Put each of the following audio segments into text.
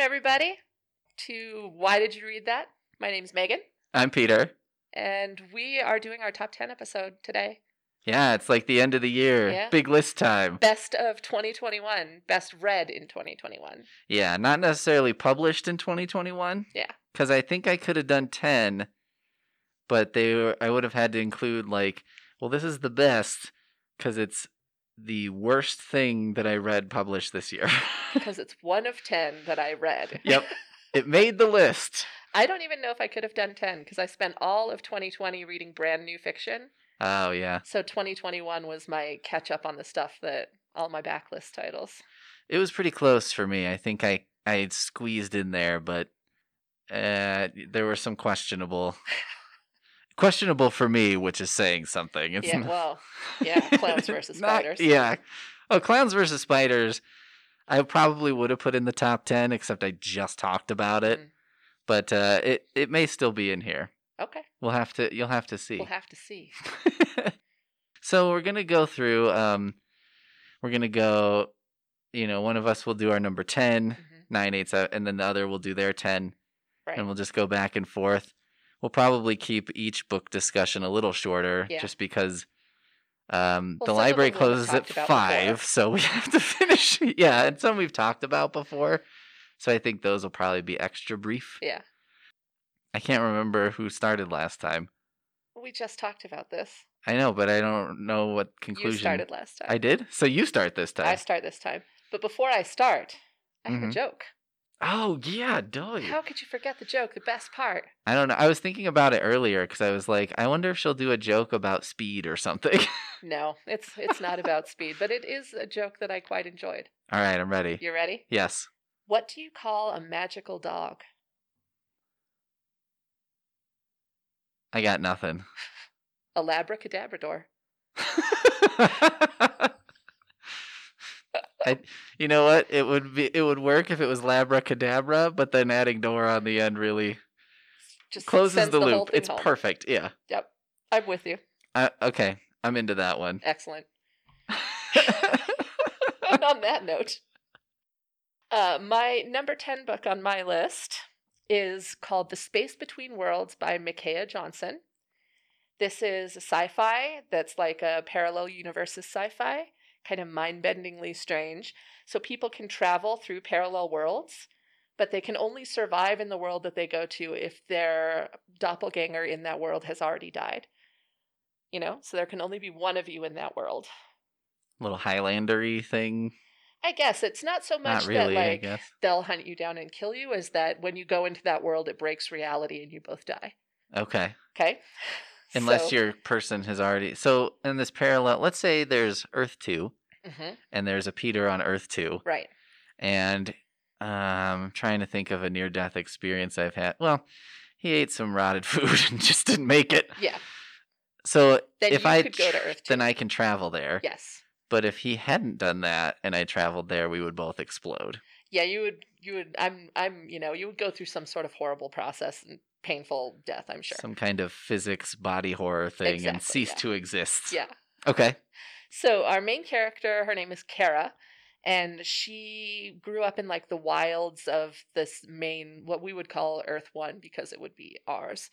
everybody, to Why Did You Read That? My name's Megan, I'm Peter. and we are doing our top 10 episode today. Yeah, it's like the end of the year. Yeah. Big list time. Best of 2021, best read in 2021. Yeah, not necessarily published in 2021. Yeah. Because I think I could have done 10, but they were, I would have had to include, like, well, this is the best because it's the worst thing that I read published this year. Because it's one of 10 that I read. yep. It made the list. I don't even know if I could have done 10 because I spent all of 2020 reading brand new fiction. Oh, yeah. So 2021 was my catch up on the stuff that all my backlist titles. It was pretty close for me. I think I, I squeezed in there, but uh, there were some questionable. questionable for me, which is saying something. It's yeah, not- well, yeah, clowns versus Not- spiders. yeah. Oh, clowns versus spiders. I probably would have put in the top ten, except I just talked about it. Mm. But uh, it it may still be in here. Okay, We'll have to. You'll have to see. we'll have to see. so we're gonna go through. Um, we're gonna go. You know, one of us will do our number 10, Mhm. nine, eight, seven, and then the other will do their ten, Right. and we'll just go back and forth. We'll probably keep each book discussion a little shorter, Yeah. just because um, Well, the library closes at five, before. so we have to finish. yeah, and some we've talked about before, so I think those will probably be extra brief. Yeah, I can't remember who started last time. we just talked about this. I know, but I don't know what conclusion. You started last time. I did. So you start this time. I start this time. But before I start, I have a Mhm. joke. Oh yeah, doy. How could you forget the joke? The best part. I don't know. I was thinking about it earlier because I was like, I wonder if she'll do a joke about speed or something. No, it's it's not about speed, but it is a joke that I quite enjoyed. All right, I'm ready. You ready? Yes. What do you call a magical dog? I got nothing. A labracadabrador. I, you know what? It would be it would work if it was labracadabra, but then adding Dora on the end really Just closes sends the loop. It's home. perfect. Yeah. Yep, I'm with you. Uh, okay, I'm into that one. Excellent. and on that note, uh, my number 10 book on my list is called The Space Between Worlds by Micaiah Johnson. This is a sci fi that's like a parallel universes sci fi, kind of mind bendingly strange. So people can travel through parallel worlds, but they can only survive in the world that they go to if their doppelganger in that world has already died. You know, so there can only be one of you in that world. Little Highlandery thing. I guess it's not so much Not really. that like they'll hunt you down and kill you, as that when you go into that world, it breaks reality and you both die. Okay. Okay. Unless So- your person has already. So in this parallel, let's say there's Earth two, Mhm, and there's a Peter on Earth two, right. and um, I'm trying to think of a near death experience I've had. Well, he ate some rotted food and just didn't make it. Yeah. So Then if I could go to Earth then. I can travel there. Yes. But if he hadn't done that and I traveled there, we would both explode. Yeah, you would. You would. I'm. I'm. You know, you would go through some sort of horrible process and painful death. I'm sure. Some kind of physics body horror thing and cease yeah. to exist. Yeah. Okay. So our main character, her name is Kara, and she grew up in like the wilds of this main, what we would call Earth One, because it would be ours.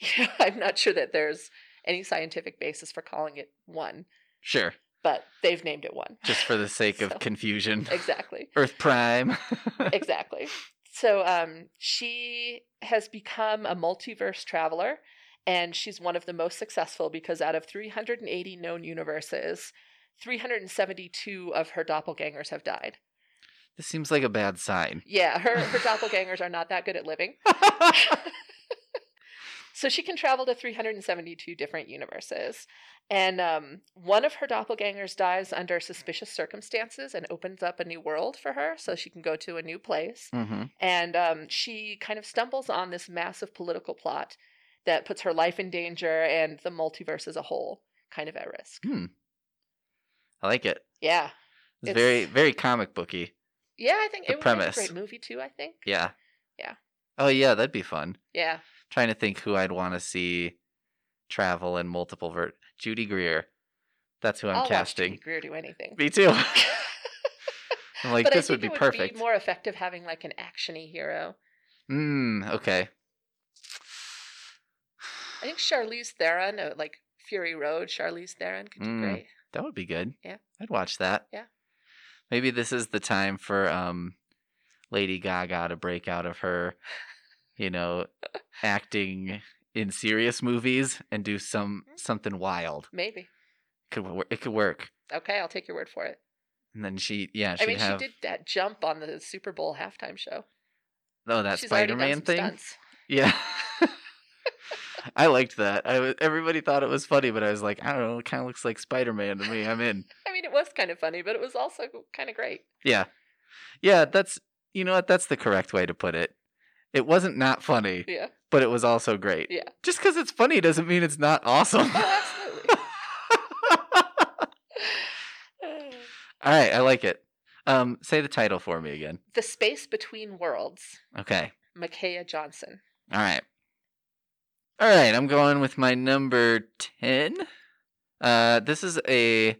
Yeah, I'm not sure that there's any scientific basis for calling it one, Sure. but they've named it one. Just for the sake of confusion. exactly. Earth Prime. exactly. So um, she has become a multiverse traveler, and she's one of the most successful because out of 380 known universes, 372 of her doppelgangers have died. this seems like a bad sign. Yeah, her, her doppelgangers are not that good at living. So she can travel to 372 different universes. And um, one of her doppelgangers dies under suspicious circumstances and opens up a new world for her so she can go to a new place. hmm And um, she kind of stumbles on this massive political plot that puts her life in danger and the multiverse as a whole kind of at risk. Hmm. I like it. Yeah. It's, It's- very, very comic booky. Yeah, I think The it would make a premise. great movie too, I think. Yeah. Yeah. Oh yeah, that'd be fun. Yeah. Trying to think who I'd want to see travel in multiple vert. Judy Greer. That's who I'm I'll watch casting. Judy Greer do anything. Me too. I'm like but this would be it would perfect. be more effective having like an actiony hero. Mm, okay. I think Charlize Theron, uh, like Fury Road, Charlize Theron could do Mm. great. That would be good. Yeah. I'd watch that. Yeah. Maybe this is the time for um Lady Gaga to break out of her, you know, acting in serious movies and do some Mm-hmm. something wild. Maybe. Could it could work. Okay, I'll take your word for it. And then she yeah, I mean, have she did that jump on the Super Bowl halftime show. oh that She's Spider-Man thing. stunts. Yeah. I liked that. I was, everybody thought it was funny, but I was like, I don't know, it kind of looks like Spider-Man to me. I'm in. I mean, it was kind of funny, but it was also kind of great. Yeah. Yeah, that's you know what, that's the correct way to put it. It wasn't not funny, Yeah. but it was also great. Yeah. Just because it's funny doesn't mean it's not awesome. Oh, absolutely. All right, I like it. Um, say the title for me again. the Space Between Worlds, Okay. Micaiah Johnson. All right. All right, I'm going with my number 10. Uh, this is a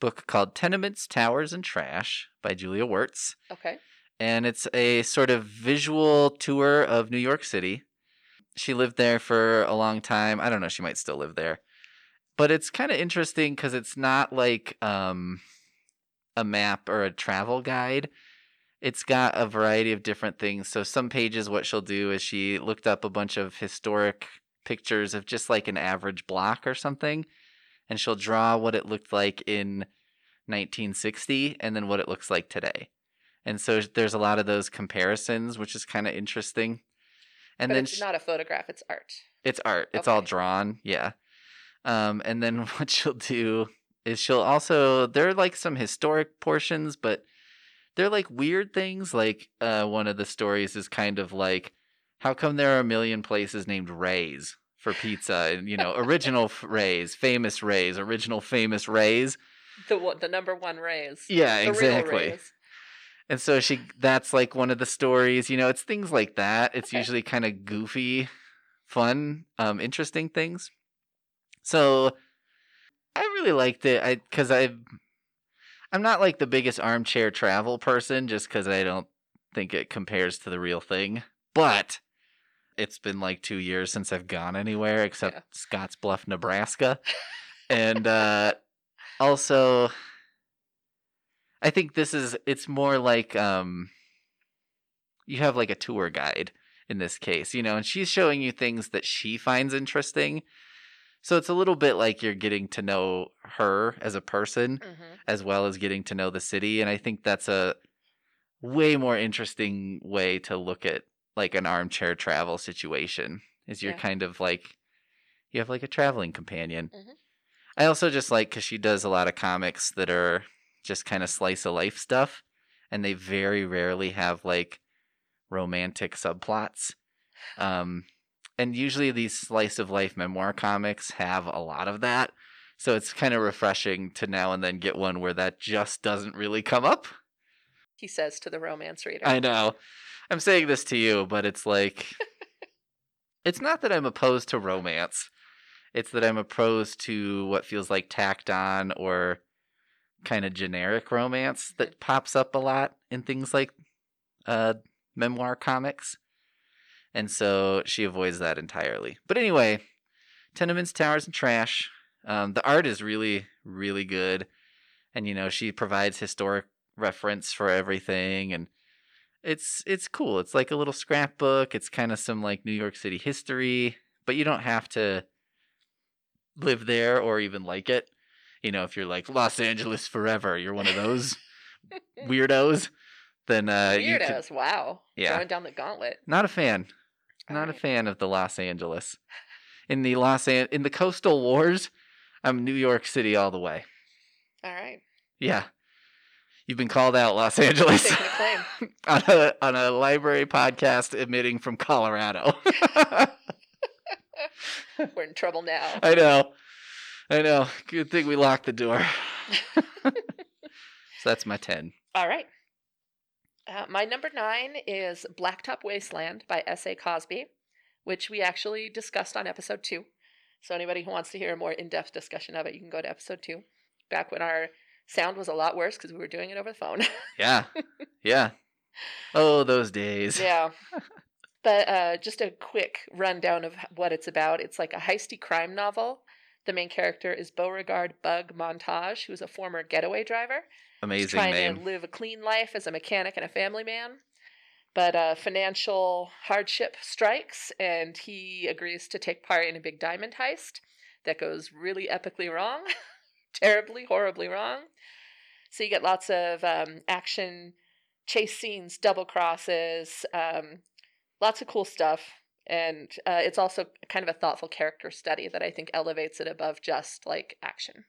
book called Tenements, Towers, and Trash by Julia Wertz. Okay. And it's a sort of visual tour of New York City. She lived there for a long time. I don't know, she might still live there. But it's kind of interesting because it's not like um, a map or a travel guide. It's got a variety of different things. So, some pages, what she'll do is she looked up a bunch of historic pictures of just like an average block or something, and she'll draw what it looked like in 1960 and then what it looks like today. And so there's a lot of those comparisons, which is kind of interesting. And but then it's sh- not a photograph, it's art. it's art. It's all drawn. Yeah. Um, and then what she'll do is she'll also there are like some historic portions, but they're like weird things. Like uh, one of the stories is kind of like, how come there are a million places named Ray's for pizza? And you know, original Ray's, famous Ray's, original famous Ray's. The the number one Rays. Yeah, the exactly. Raise. And so she that's like one of the stories, you know, it's things like that. It's Okay. usually kind of goofy, fun, um interesting things. So I really liked it I cuz I I'm not like the biggest armchair travel person just cuz I don't think it compares to the real thing. But it's been like 2 years since I've gone anywhere except Yeah. Scotts Bluff, Nebraska. and uh also I think this is it's more like um you have like a tour guide in this case, you know, and she's showing you things that she finds interesting. So it's a little bit like you're getting to know her as a person Mhm. as well as getting to know the city and I think that's a way more interesting way to look at like an armchair travel situation is you're Yeah. kind of like you have like a traveling companion. Mhm. I also just like cuz she does a lot of comics that are just kind of slice of life stuff and they very rarely have like romantic subplots. Um and usually these slice of life memoir comics have a lot of that. So it's kind of refreshing to now and then get one where that just doesn't really come up. He says to the romance reader. I know. I'm saying this to you, but it's like it's not that I'm opposed to romance. It's that I'm opposed to what feels like tacked on or kind of generic romance that pops up a lot in things like uh memoir comics. And so she avoids that entirely. But anyway, Tenements, Towers, and Trash. Um, the art is really, really good. And, you know, she provides historic reference for everything. And it's it's cool. It's like a little scrapbook. It's kind of some like New York City history, but you don't have to live there or even like it. You know, if you're like Los Angeles forever, you're one of those weirdos, then uh you could, Weirdos. wow. Yeah. Throwing down the gauntlet. not a fan. Not a fan of the Los Angeles. In the Los An- in the coastal wars, I'm New York City all the way. All right. Yeah. You've been called out, Los Angeles. Taking a claim. on a on a library podcast emitting from Colorado. We're in trouble now. I know. I know. Good thing we locked the door. so that's my 10. All right. Uh, my number nine is Blacktop Wasteland by S.A. Cosby, which we actually discussed on episode two. So, anybody who wants to hear a more in depth discussion of it, you can go to episode two. Back when our Sound was a lot worse because we were doing it over the phone. Yeah. Yeah. Oh, those days. yeah. But uh, just a quick rundown of what it's about. It's like a heisty crime novel. The main character is Beauregard Bug Montage, who's a former getaway driver. He's Amazing trying name. to live a clean life as a mechanic and a family man. But uh, financial hardship strikes, and he agrees to take part in a big diamond heist that goes really epically wrong, terribly, horribly wrong. So you get lots of um, action, chase scenes, double crosses, um, lots of cool stuff. And uh, it's also kind of a thoughtful character study that I think elevates it above just like action.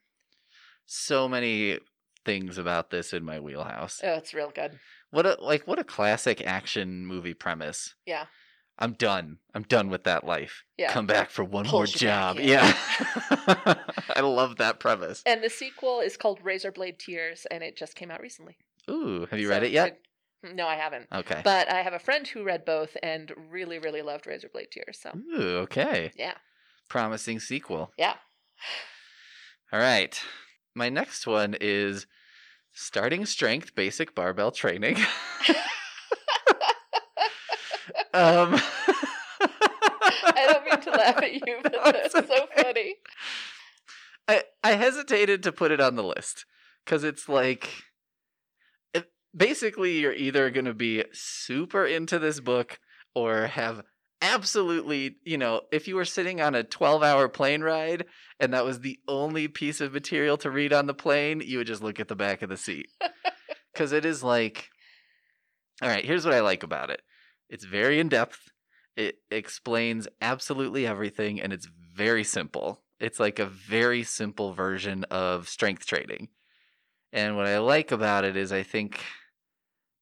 So many things about this in my wheelhouse. Oh, it's real good. What a like what a classic action movie premise. Yeah. I'm done. I'm done with that life. Yeah. Come back for one more you back job. Yeah. I love that premise. And the sequel is called Razorblade Tears, and it just came out recently. Ooh, have you So read it yet? No, I haven't. Okay. But I have a friend who read both and really, really loved Razorblade Tears. So Ooh, okay. yeah, Promising sequel. yeah. All right. My next one is starting strength basic barbell training. um I don't mean to laugh at you, but No, that's it's so funny. I I hesitated to put it on the list cuz it's like basically you're either going to be super into this book or have absolutely, you know, if you were sitting on a 12-hour plane ride and that was the only piece of material to read on the plane, you would just look at the back of the seat. Cuz it is like All right, here's what I like about it. It's very in depth. It explains absolutely everything and it's very simple. It's like a very simple version of strength training. And what I like about it is I think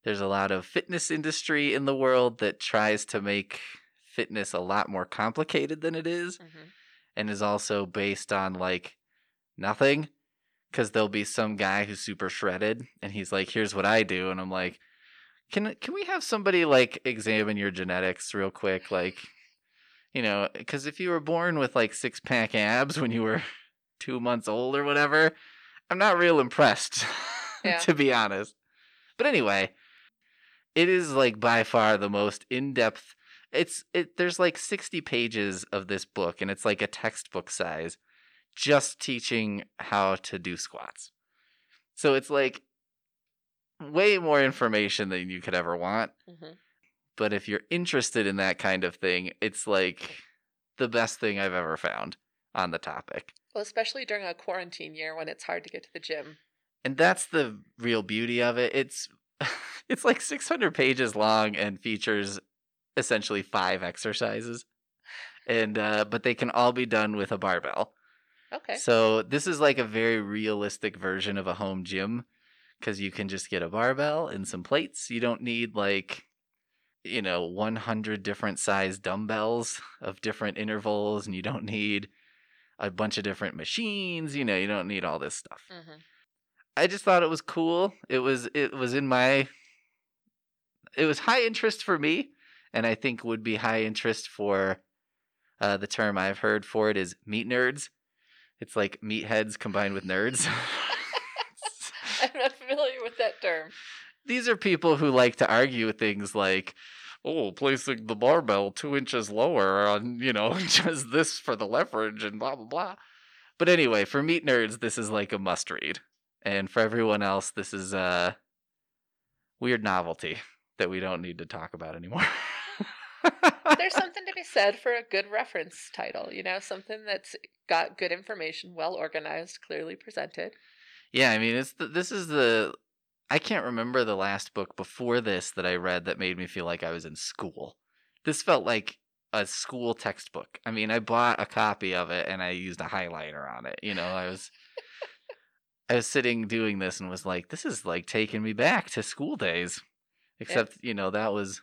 there's a lot of fitness industry in the world that tries to make fitness a lot more complicated than it is Mhm. and is also based on like nothing because there'll be some guy who's super shredded and he's like here's what i do and i'm like can can we have somebody like examine your genetics real quick like you know because if you were born with like six pack abs when you were two months old or whatever i'm not real impressed Yeah. to be honest but anyway it is like by far the most in-depth it's it there's like 60 pages of this book and it's like a textbook size just teaching how to do squats so it's like way more information than you could ever want Mhm. but if you're interested in that kind of thing it's like the best thing i've ever found on the topic Well, especially during a quarantine year when it's hard to get to the gym. and that's the real beauty of it it's it's like 600 pages long and features essentially five exercises and uh but they can all be done with a barbell. Okay. so this is like a very realistic version of a home gym because you can just get a barbell and some plates. You don't need like you know 100 different size dumbbells of different intervals and you don't need a bunch of different machines you know you don't need all this stuff. Hmm I just thought it was cool. It was it was in my it was high interest for me and I think would be high interest for uh the term I've heard for it is meat nerds. It's like meatheads combined with nerds. I'm not familiar with that term. These are people who like to argue things like Oh, placing the barbell two inches lower on, you know, just this for the leverage and blah blah blah. But anyway, for meat nerds, this is like a must read. And for everyone else, this is a weird novelty that we don't need to talk about anymore. There's something to be said for a good reference title, you know, something that's got good information, well organized, clearly presented. yeah, I mean, it's the, this is the I can't remember the last book before this that I read that made me feel like I was in school. This felt like a school textbook. I mean, I bought a copy of it and I used a highlighter on it. You know, I was I was sitting doing this and was like, this is like taking me back to school days. Except, you know, that was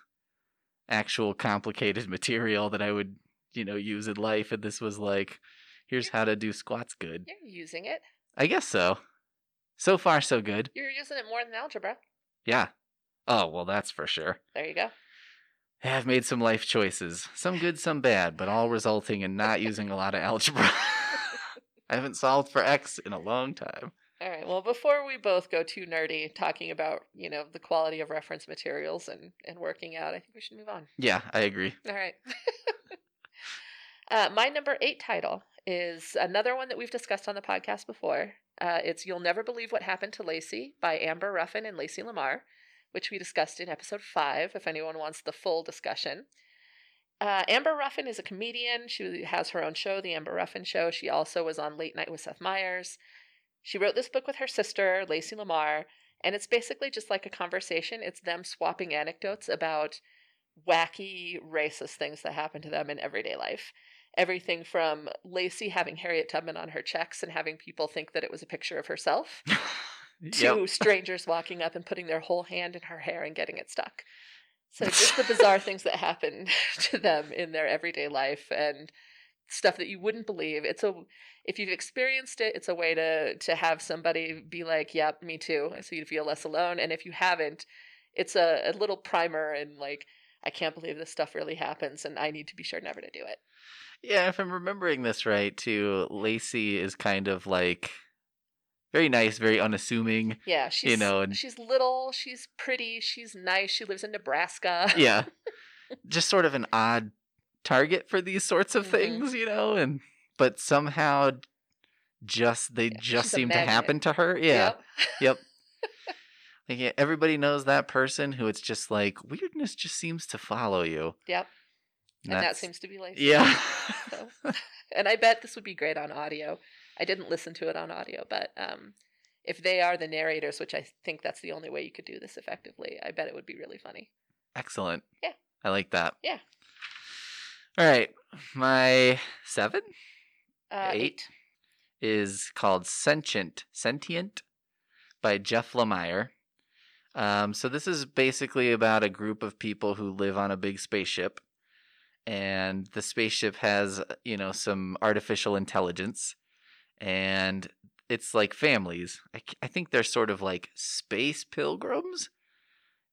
actual complicated material that I would, you know, use in life and this was like here's how to do squats good. You're using it. I guess so. So far so good. You're using it more than algebra. Yeah. Oh, well, that's for sure. There you go. Yeah, I've made some life choices, some good, some bad, but all resulting in not using a lot of algebra. I haven't solved for x in a long time. All right. Well, before we both go too nerdy talking about, you know, the quality of reference materials and, and working out, I think we should move on. Yeah, I agree. All right. uh, my number eight title is another one that we've discussed on the podcast before. Uh, it's You'll Never Believe What Happened to Lacey by Amber Ruffin and Lacey Lamar, which we discussed in episode five, if anyone wants the full discussion. Uh, Amber Ruffin is a comedian. She has her own show, The Amber Ruffin Show. She also was on Late Night with Seth Meyers. She wrote this book with her sister, Lacey Lamar, and it's basically just like a conversation. It's them swapping anecdotes about wacky, racist things that happen to them in everyday life. Everything from Lacey having Harriet Tubman on her checks and having people think that it was a picture of herself, to Yep. strangers walking up and putting their whole hand in her hair and getting it stuck. So just the bizarre things that happen to them in their everyday life and stuff that you wouldn't believe. It's a if you've experienced it, it's a way to to have somebody be like, "Yep, me too," so you feel less alone. And if you haven't, it's a, a little primer and like, I can't believe this stuff really happens, and I need to be sure never to do it. Yeah, if I'm remembering this right, too, Lacey is kind of like very nice, very unassuming. Yeah, she's you know, and- she's little, she's pretty, she's nice. She lives in Nebraska. Yeah. Just sort of an odd target for these sorts of Mhm. things, you know, and but somehow just they Yeah, just seem to happen to her. Yeah. Yep. Like yeah, everybody knows that person who it's just like weirdness just seems to follow you. Yep. And that seems to be Lacey. Yeah. So, and I bet this would be great on audio. I didn't listen to it on audio, but um, if they are the narrators, which I think that's the only way you could do this effectively, I bet it would be really funny. Excellent. Yeah. I like that. Yeah. All right. My 7 Uh, Eight. is called Sentient Sentient by Jeff Lemire. Um, so this is basically about a group of people who live on a big spaceship, and the spaceship has you know some artificial intelligence, and it's like families. I, I think they're sort of like space pilgrims,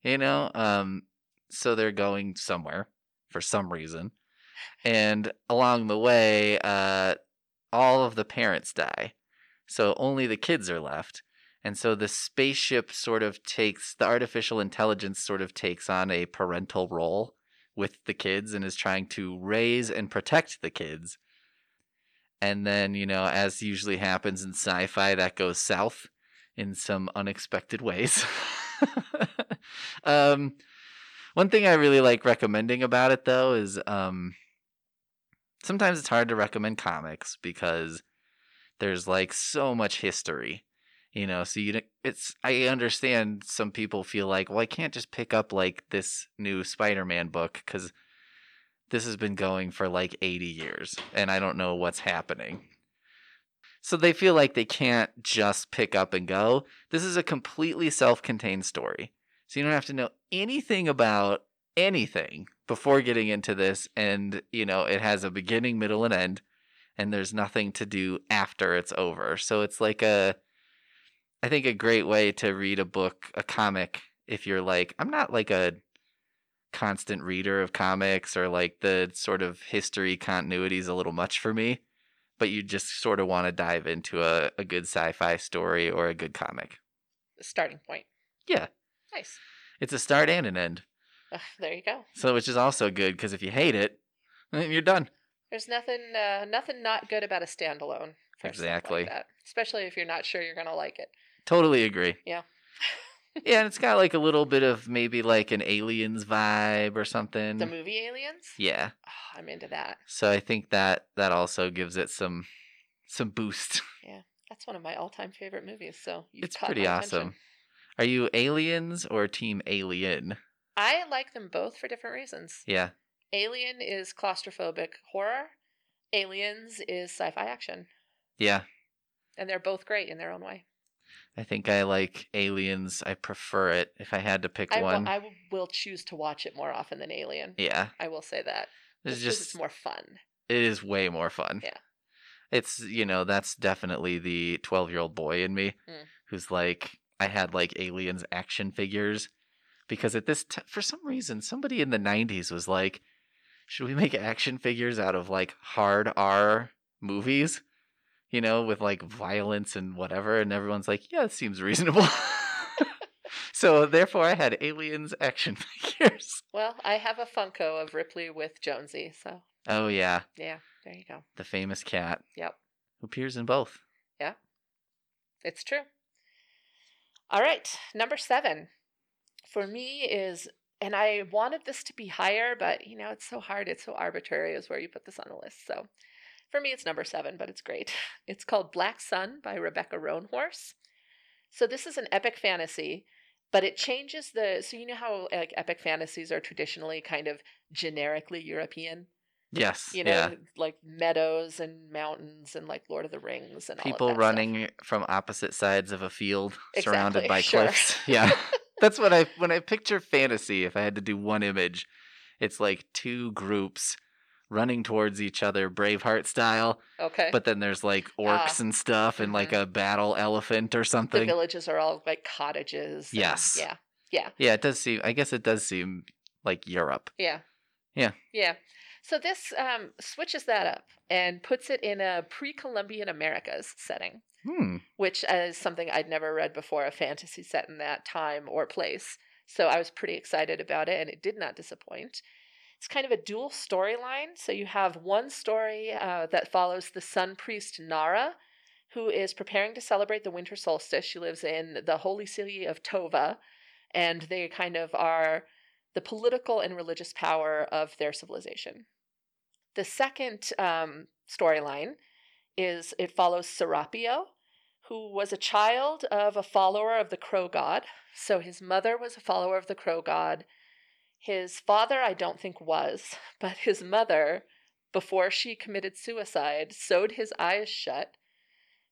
you know. Um, so they're going somewhere for some reason, and along the way, uh, all of the parents die. So only the kids are left. And so the spaceship sort of takes the artificial intelligence sort of takes on a parental role with the kids and is trying to raise and protect the kids. And then, you know, as usually happens in sci-fi, that goes south in some unexpected ways. um one thing I really like recommending about it though is um sometimes it's hard to recommend comics because there's like so much history you know so you it's i understand some people feel like well i can't just pick up like this new spider-man book because this has been going for like 80 years and i don't know what's happening. So they feel like they can't just pick up and go. This is a completely self-contained story so you don't have to know anything about anything before getting into this and you know it has a beginning middle and end and there's nothing to do after it's over so it's like a i think a great way to read a book a comic if you're like i'm not like a constant reader of comics or like the sort of history continuity is a little much for me but you just sort of want to dive into a, a good sci-fi story or a good comic starting point. yeah Nice. it's a start and an end There you go. so which is also good because if you hate it then you're done There's nothing, uh, nothing not good about a standalone. Exactly. Like that. Especially if you're not sure you're gonna like it. Totally agree. Yeah. yeah, and it's got like a little bit of maybe like an aliens vibe or something. The movie Aliens. yeah. Oh, I'm into that. So I think that that also gives it some some boost. Yeah, that's one of my all-time favorite movies. So it's pretty awesome. attention. Are you aliens or team alien? I like them both for different reasons. Yeah. Alien is claustrophobic horror. Aliens is sci-fi action, Yeah. and they're both great in their own way. I think I like aliens. I prefer it if I had to pick I will, one. I will- will choose to watch it more often than Alien. yeah. I will say that. It's Just it's more fun. it is way more fun. Yeah. It's you know, that's definitely the 12-year-old boy in me Mm. who's like I had like aliens action figures because at this t- for some reason somebody in the 90s was like should we make action figures out of like hard R movies? you know, with like violence and whatever, and everyone's like, yeah, it seems reasonable. so therefore, I had aliens action figures. Well, I have a Funko of Ripley with Jonesy, so Oh yeah, yeah, there you go. the famous cat. Yep. Who appears in both. Yeah. It's true. All right, number seven for me is, and I wanted this to be higher, but you know, it's so hard. It's so arbitrary, is where you put this on the list. So for me, it's number seven, but it's great. It's called Black Sun by Rebecca Roanhorse. So this is an epic fantasy, but it changes the. So you know how like epic fantasies are traditionally kind of generically European Yes. you know, yeah. like meadows and mountains and like Lord of the Rings and People that stuff. running from opposite sides of a field surrounded by sure. cliffs. Yeah. That's what I when I picture fantasy, if I had to do one image, it's like two groups running towards each other, Braveheart style, Okay. but then there's like orcs Ah, and stuff and like a battle elephant or something. the villages are all like cottages. Yes. Yeah. Yeah. Yeah, it does seem I guess it does seem like Europe. Yeah. Yeah. Yeah. So this um, switches that up and puts it in a pre-Columbian Americas setting, Hmm. which is something I'd never read before, a fantasy set in that time or place. So I was pretty excited about it, and it did not disappoint. It's kind of a dual storyline. So you have one story uh, that follows the sun priest Nara, who is preparing to celebrate the winter solstice. She lives in the holy city of Tova, and they kind of are the political and religious power of their civilization. The second um, storyline is it follows Serapio, who was a child of a follower of the crow god. So his mother was a follower of the crow god. His father, I don't think, was, but his mother, before she committed suicide, sewed his eyes shut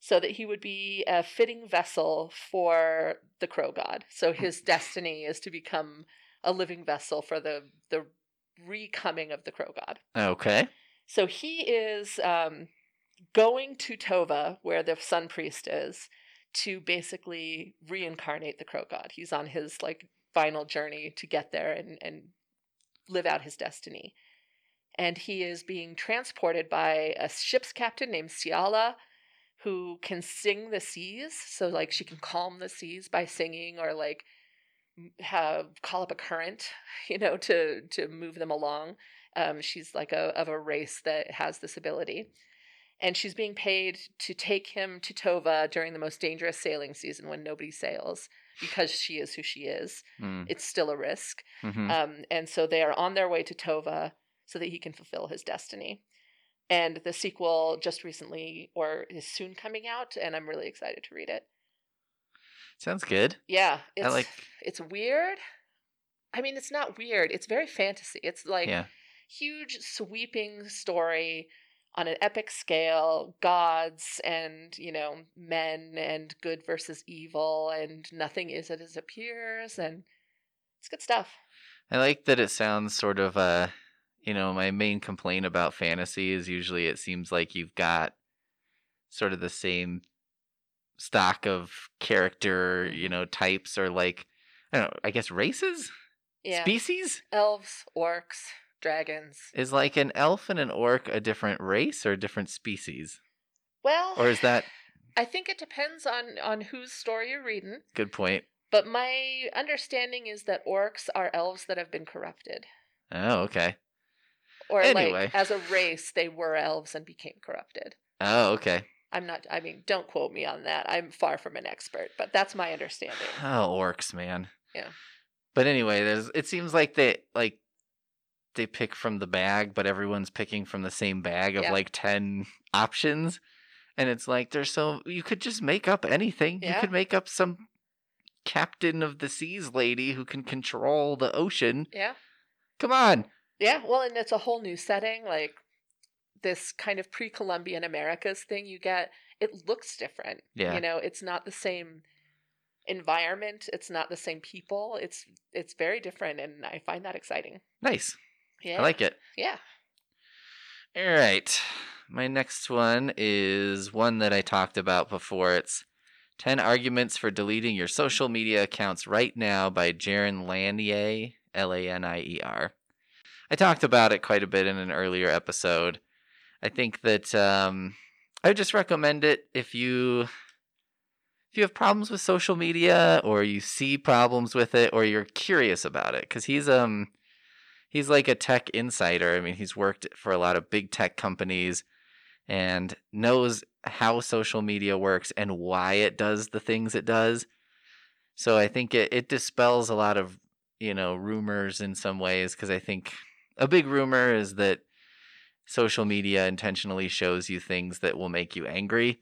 so that he would be a fitting vessel for the crow god. So his destiny is to become a living vessel for the the recoming of the crow god. Okay. So he is um, going to Tova, where the sun priest is, to basically reincarnate the crow god. He's on his like final journey to get there and, and live out his destiny. And he is being transported by a ship's captain named Xiala, who can sing the seas. So like she can calm the seas by singing or like have call up a current, you know, to to move them along. Um, she's like a of a race that has this ability, and she's being paid to take him to Tova during the most dangerous sailing season when nobody sails because she is who she is. Mm. It's still a risk, hmm um, and so they are on their way to Tova so that he can fulfill his destiny. And the sequel just recently, or is soon coming out, and I'm really excited to read it. Sounds good. Yeah, it's I like it's weird. I mean, it's not weird. It's very fantasy. It's like yeah. huge sweeping story on an epic scale gods and you know men and good versus evil and nothing is as it appears and it's good stuff I like that it sounds sort of uh you know, my main complaint about fantasy is usually it seems like you've got sort of the same stock of character, you know, types or like I don't know, I guess races? yeah Species? elves orcs dragons Is like an elf and an orc a different race or a different species? well Or is that i think it depends on on whose story you're reading good point? but my understanding is that orcs are elves that have been corrupted Oh, okay. or Anyway. like as a race they were elves and became corrupted Oh, okay. I'm not, I mean, don't quote me on that. I'm far from an expert, but that's my understanding. Oh, orcs, man. Yeah. But anyway, there's it seems like they like they pick from the bag, but everyone's picking from the same bag of Yeah. like 10 options. And it's like there's so you could just make up anything. You could make up some captain of the seas lady who can control the ocean. Yeah. Come on. Yeah. Well, and it's a whole new setting. Like this kind of pre Columbian Americas thing you get, it looks different. Yeah. You know, it's not the same environment, it's not the same people. It's, it's very different. And I find that exciting. Nice. Yeah. I like it. Yeah. All right. My next one is one that I talked about before. It's 10 Arguments for Deleting Your Social Media Accounts Right Now by Jaron Lanier, L A N I E R. I talked about it quite a bit in an earlier episode. I think that um, I would just recommend it if you if you have problems with social media or you see problems with it or you're curious about it cuz he's um he's like a tech insider. I mean, he's worked for a lot of big tech companies and knows how social media works and why it does the things it does. So I think it, it dispels a lot of, you know, rumors in some ways because I think a big rumor is that social media intentionally shows you things that will make you angry.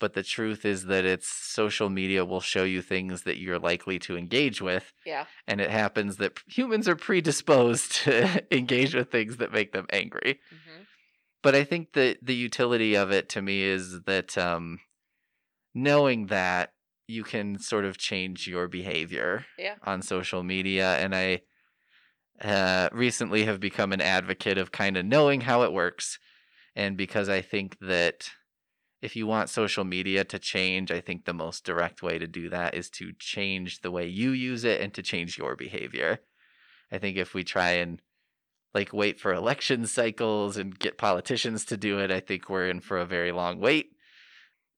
But the truth is that it's social media will show you things that you're likely to engage with. Yeah. And it happens that humans are predisposed to engage with things that make them angry. hmm But I think that the utility of it to me is that um, knowing that you can sort of change your behavior Yeah. on social media. And I uh, recently have become an advocate of kind of knowing how it works. And because I think that if you want social media to change, I think the most direct way to do that is to change the way you use it and to change your behavior. I think if we try and like wait for election cycles and get politicians to do it, I think we're in for a very long wait.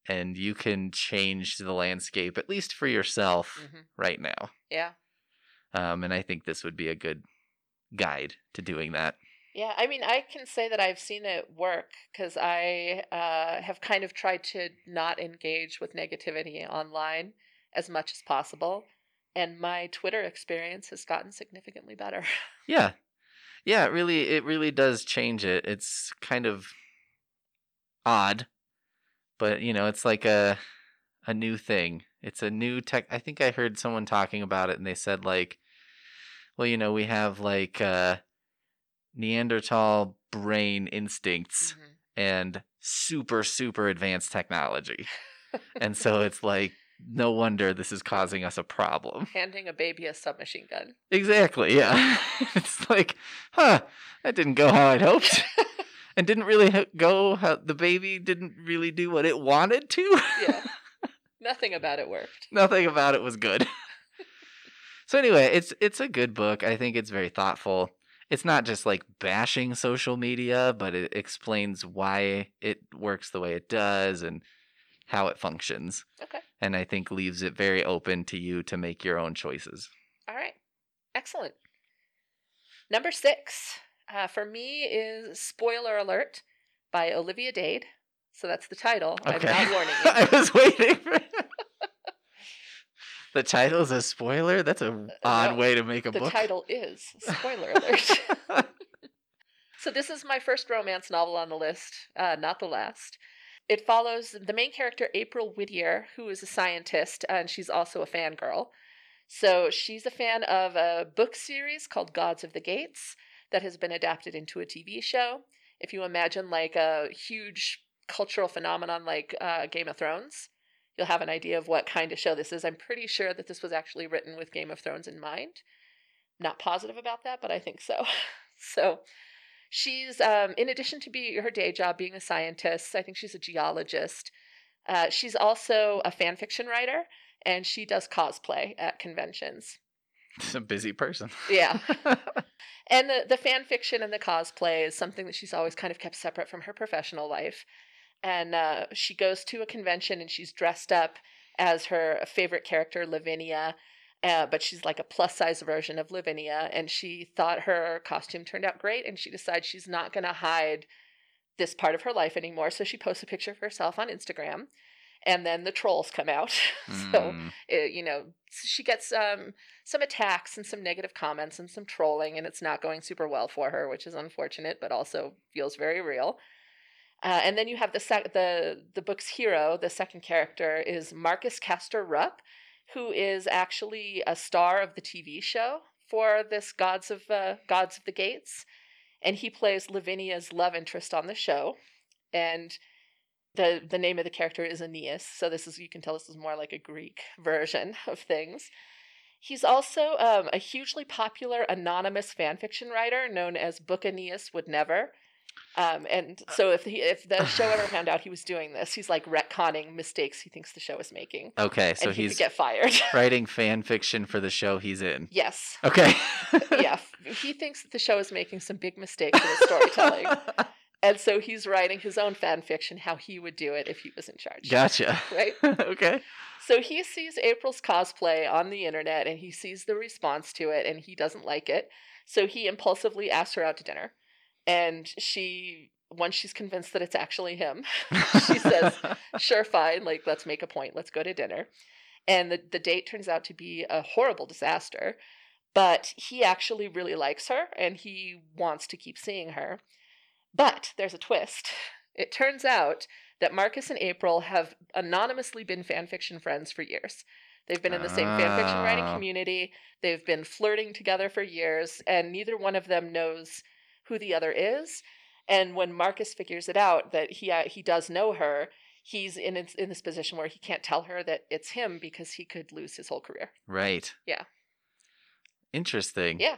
And you can change the landscape, at least for yourself, hmm right now. Yeah. Um, and I think this would be a good guide to doing that. Yeah, I mean, I can say that I've seen it work because I uh, have kind of tried to not engage with negativity online as much as possible. And my Twitter experience has gotten significantly better. Yeah. Yeah, it really it really does change it. It's kind of odd, but you know, it's like a a new thing. It's a new tech I think I heard someone talking about it and they said like well, you know, we have like uh Neanderthal brain instincts Mhm. and super super advanced technology. and so it's like no wonder this is causing us a problem. Handing a baby a submachine gun. Exactly, yeah. it's like, huh, that didn't go how I'd hoped. and didn't really go how the baby didn't really do what it wanted to. Yeah. Nothing about it worked. Nothing about it was good. so anyway, it's it's a good book. I think it's very thoughtful. It's not just like bashing social media, but it explains why it works the way it does and how it functions. Okay. And I think leaves it very open to you to make your own choices. All right. Excellent. Number six uh, for me is Spoiler Alert by Olivia Dade. So that's the title. Okay. I'm not warning you. I was waiting for The title is a spoiler? That's a odd Uh, no, way to make a The book. The title is Spoiler Alert. So this is my first romance novel on the list, uh, not the last. It follows the main character, April Whittier, who is a scientist, and she's also a fangirl. So she's a fan of a book series called Gods of the Gates that has been adapted into a TV show. If you imagine like a huge cultural phenomenon like uh, Game of Thrones, you'll have an idea of what kind of show this is. I'm pretty sure that this was actually written with Game of Thrones in mind. Not positive about that, but I think so. so she's um, in addition to be her day job being a scientist i think she's a geologist uh, she's also a fan fiction writer and she does cosplay at conventions She's a busy person. yeah and the, the fan fiction and the cosplay is something that she's always kind of kept separate from her professional life and uh, she goes to a convention and she's dressed up as her favorite character lavinia uh, but she's like a plus size version of Lavinia, and she thought her costume turned out great, and she decides she's not going to hide this part of her life anymore. So she posts a picture of herself on Instagram, and then the trolls come out. so Mm. it, you know she gets um, some attacks and some negative comments and some trolling, and it's not going super well for her, which is unfortunate, but also feels very real. Uh, and then you have the sec- the the book's hero. The second character is Marcus Caster Rupp, who is actually a star of the TV show for this Gods of uh, Gods of the Gates, and he plays Lavinia's love interest on the show, and the the name of the character is Aeneas. So this is you can tell this is more like a Greek version of things. He's also um, a hugely popular anonymous fanfiction writer known as Book Aeneas Would Never. Um, and so if he, if the show ever found out he was doing this, he's like retconning mistakes he thinks the show is making, Okay, so he he's could get fired. writing fan fiction for the show he's in. yes, Okay. yeah, he thinks that the show is making some big mistakes in its storytelling, And so he's writing his own fan fiction, how he would do it if he was in charge. Gotcha. Right? okay. So he sees April's cosplay on the internet and he sees the response to it and he doesn't like it. So he impulsively asks her out to dinner. And she, once she's convinced that it's actually him, she says, sure, fine, like, let's make a point, let's go to dinner. And the, the date turns out to be a horrible disaster, but he actually really likes her and he wants to keep seeing her. But there's a twist. It turns out that Marcus and April have anonymously been fanfiction friends for years. They've been in the same fanfiction writing Ah. community. They've been flirting together for years, and neither one of them knows who the other is. And when Marcus figures it out that he uh, he does know her, he's in in this position where he can't tell her that it's him because he could lose his whole career. right. Yeah. Interesting. Yeah.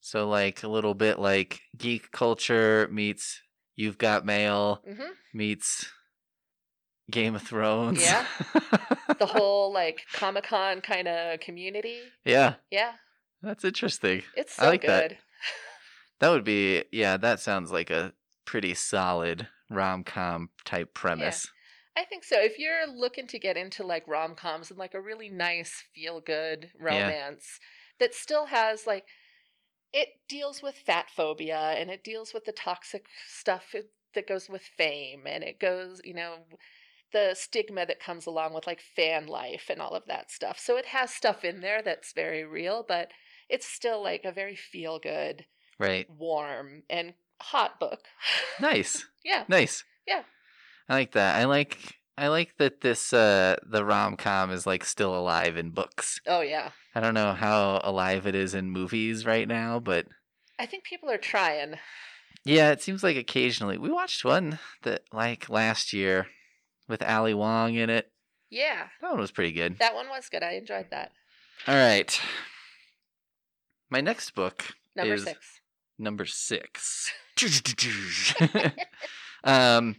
So like a little bit like geek culture meets You've Got Mail hmm meets Game of Thrones. Yeah. The whole like Comic Con kind of community. yeah. Yeah, That's interesting. it's I so like good. That would be yeah, that sounds like a pretty solid rom com type premise. I think so. If you're looking to get into like rom coms and like a really nice, feel good romance that still has like, it deals with fat phobia and it deals with the toxic stuff that goes with fame and it goes, you know, the stigma that comes along with like fan life and all of that stuff. So it has stuff in there that's very real, but it's still like a very feel good, Right. warm, and hot book. Nice. yeah. Nice. Yeah. I like that. I like I like that this uh the rom com is like still alive in books. Oh, yeah. I don't know how alive it is in movies right now, but I think people are trying. yeah, it seems like occasionally. We watched one that like last year with Ali Wong in it. Yeah. That one was pretty good. That one was good. I enjoyed that. All right. My next book Number is six. Number six. um,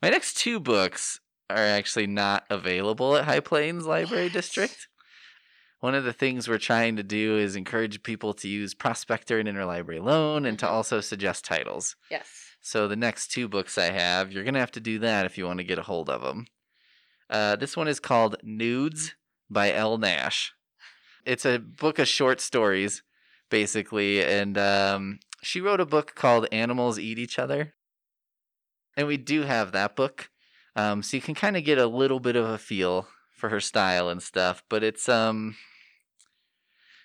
my next two books are actually not available at High Plains Library What? District. One of the things we're trying to do is encourage people to use Prospector and Interlibrary Loan and to Mhm. also suggest titles. Yes. So the next two books I have, you're going to have to do that if you want to get a hold of them. Uh, this one is called Nudes by Elle Nash. It's a book of short stories, basically, and um, she wrote a book called Animals Eat Each Other. And we do have that book. Um, so you can kind of get a little bit of a feel for her style and stuff, but it's um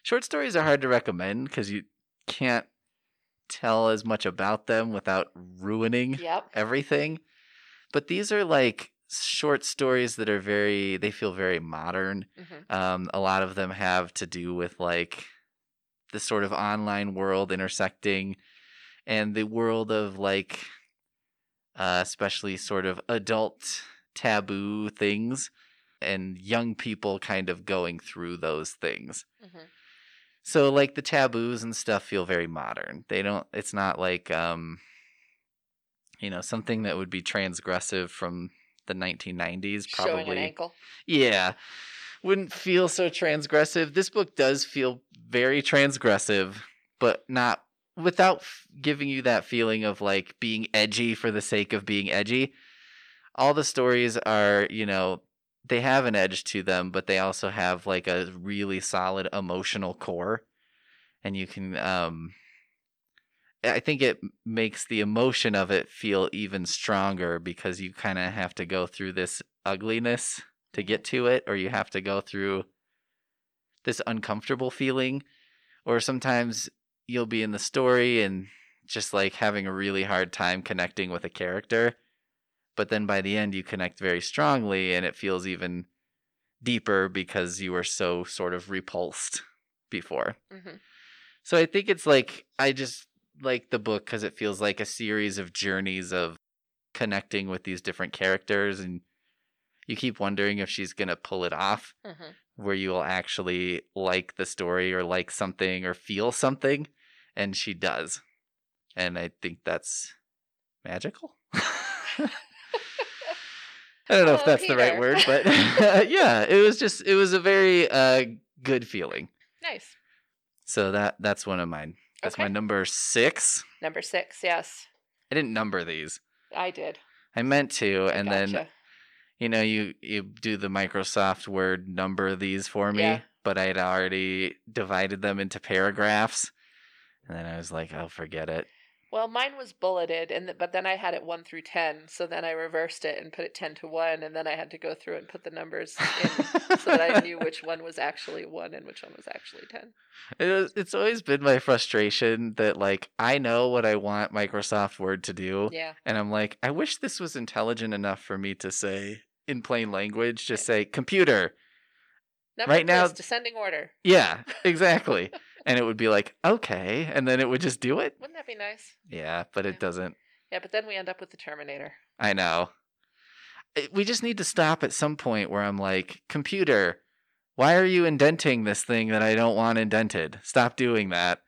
short stories are hard to recommend because you can't tell as much about them without ruining Yep. everything. But these are like short stories that are very they feel very modern. hmm Um, a lot of them have to do with like the sort of online world intersecting and the world of like uh, especially sort of adult taboo things and young people kind of going through those things. hmm So like the taboos and stuff feel very modern. They don't it's not like um you know something that would be transgressive from the 1990s Showing an probably. ankle. Yeah. Wouldn't feel so transgressive. This book does feel very transgressive, but not without giving you that feeling of like being edgy for the sake of being edgy. All the stories are, you know, they have an edge to them, but they also have like a really solid emotional core. And you can um I think it makes the emotion of it feel even stronger because you kind of have to go through this ugliness to get to it, or you have to go through this uncomfortable feeling, or sometimes you'll be in the story and just like having a really hard time connecting with a character. But then by the end, you connect very strongly and it feels even deeper because you were so sort of repulsed before. hmm So I think it's like I just like the book because it feels like a series of journeys of connecting with these different characters, and you keep wondering if she's gonna pull it off, hmm where you will actually like the story or like something or feel something, and she does, and I think that's magical. I don't know if that's the right word, but yeah, it was just it was a very uh, good feeling. Nice. So that that's one of mine. That's my number six. Number six. Yes. I didn't number these. I did. I meant to, I and then gotcha. You know you you do the Microsoft Word number these for me, Yeah. but I'd already divided them into paragraphs, and then I was like, I'll forget it. Well, mine was bulleted, and th- but then I had it one through ten, so then I reversed it and put it ten to one, and then I had to go through and put the numbers in so that I knew which one was actually one and which one was actually ten. It was, it's always been my frustration that like I know what I want Microsoft Word to do, Yeah, and I'm like, I wish this was intelligent enough for me to say in plain language, just say computer. number Right now- descending order. Yeah, exactly. and it would be like, okay, and then it would just do it. Wouldn't that be nice? Yeah, but Yeah. it doesn't. Yeah, but then we end up with the Terminator. I know. We just need to stop at some point where I'm like, computer, why are you indenting this thing that I don't want indented? Stop doing that.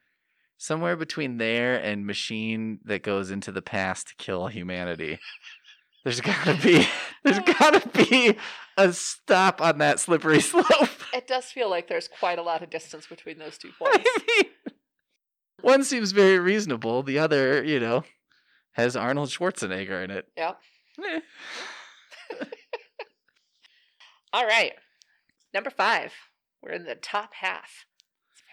Somewhere between there and machine that goes into the past to kill humanity. There's gotta be there's gotta be a stop on that slippery slope. It does feel like there's quite a lot of distance between those two points. I mean, one seems very reasonable. The other, you know, has Arnold Schwarzenegger in it. Yeah. Eh. All right, number five. We're in the top half. It's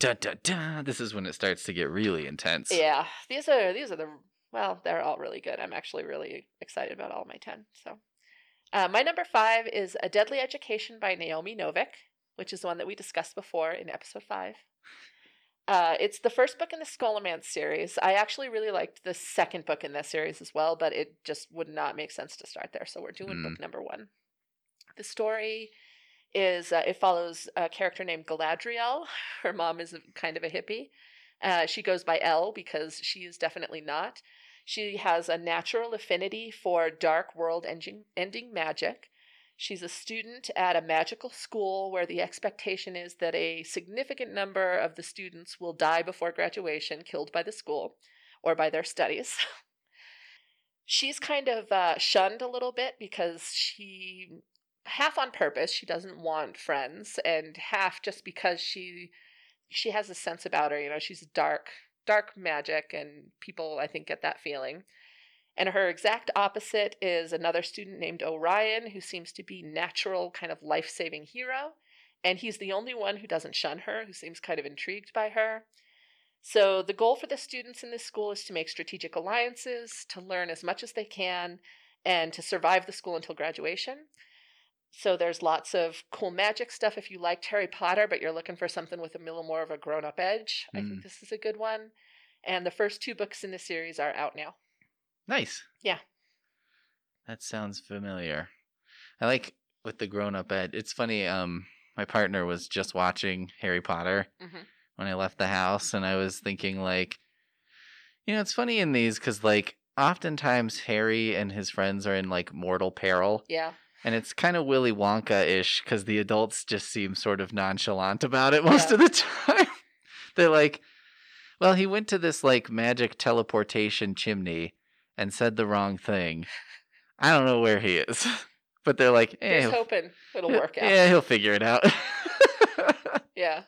very exciting. Dun, dun, dun. This is when it starts to get really intense. Yeah, these are these are the well, they're all really good. I'm actually really excited about all my ten. So, uh, my number five is A Deadly Education by Naomi Novik, which is the one that we discussed before in episode five. Uh, it's the first book in the Scholomance series. I actually really liked the second book in that series as well, but it just would not make sense to start there. So we're doing book number one. The story is uh, it follows a character named Galadriel. Her mom is a, kind of a hippie. Uh, she goes by El because she is definitely not. She has a natural affinity for dark world ending, ending magic. She's a student at a magical school where the expectation is that a significant number of the students will die before graduation, killed by the school or by their studies. She's kind of uh, shunned a little bit because she, half on purpose, she doesn't want friends, and half just because she she has a sense about her. You know, she's a dark, dark magic, and people I think get that feeling. And her exact opposite is another student named Orion, who seems to be natural, kind of life saving hero. And he's the only one who doesn't shun her, who seems kind of intrigued by her. So the goal for the students in this school is to make strategic alliances, to learn as much as they can, and to survive the school until graduation. So there's lots of cool magic stuff if you liked Harry Potter, but you're looking for something with a little more of a grown up edge. I Mm. think this is a good one. And the first two books in the series are out now. Nice. Yeah. That sounds familiar. I like with the grown up ed. It's funny, um, my partner was just watching Harry Potter Mhm. when I left the house, and I was thinking, like, you know, it's funny in these because, like, oftentimes Harry and his friends are in, like, mortal peril. Yeah. And it's kind of Willy Wonka ish because the adults just seem sort of nonchalant about it most Yeah. of the time. They're like, well, he went to this like magic teleportation chimney and said the wrong thing. I don't know where he is. But they're like, eh, he'll- hoping it'll work out. Yeah, he'll figure it out. Yeah.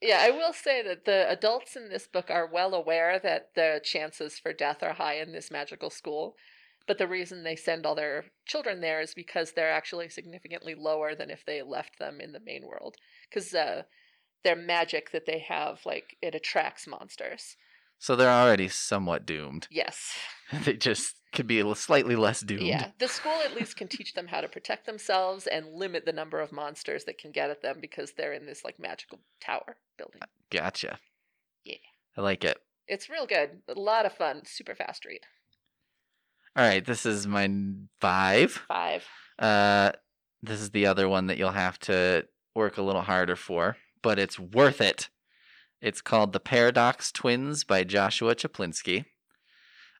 Yeah, I will say that the adults in this book are well aware that the chances for death are high in this magical school. But the reason they send all their children there is because they're actually significantly lower than if they left them in the main world. Because uh, their magic that they have, like, it attracts monsters. so they're already somewhat doomed. Yes. They just could be slightly less doomed. Yeah. The school at least can teach them how to protect themselves and limit the number of monsters that can get at them because they're in this, like, magical tower building. Gotcha. Yeah. I like it. It's real good. A lot of fun. Super fast read. All right, this is my five. Five. Uh, this is the other one that you'll have to work a little harder for, but it's worth it. It's called The Paradox Twins by Joshua Chaplinsky.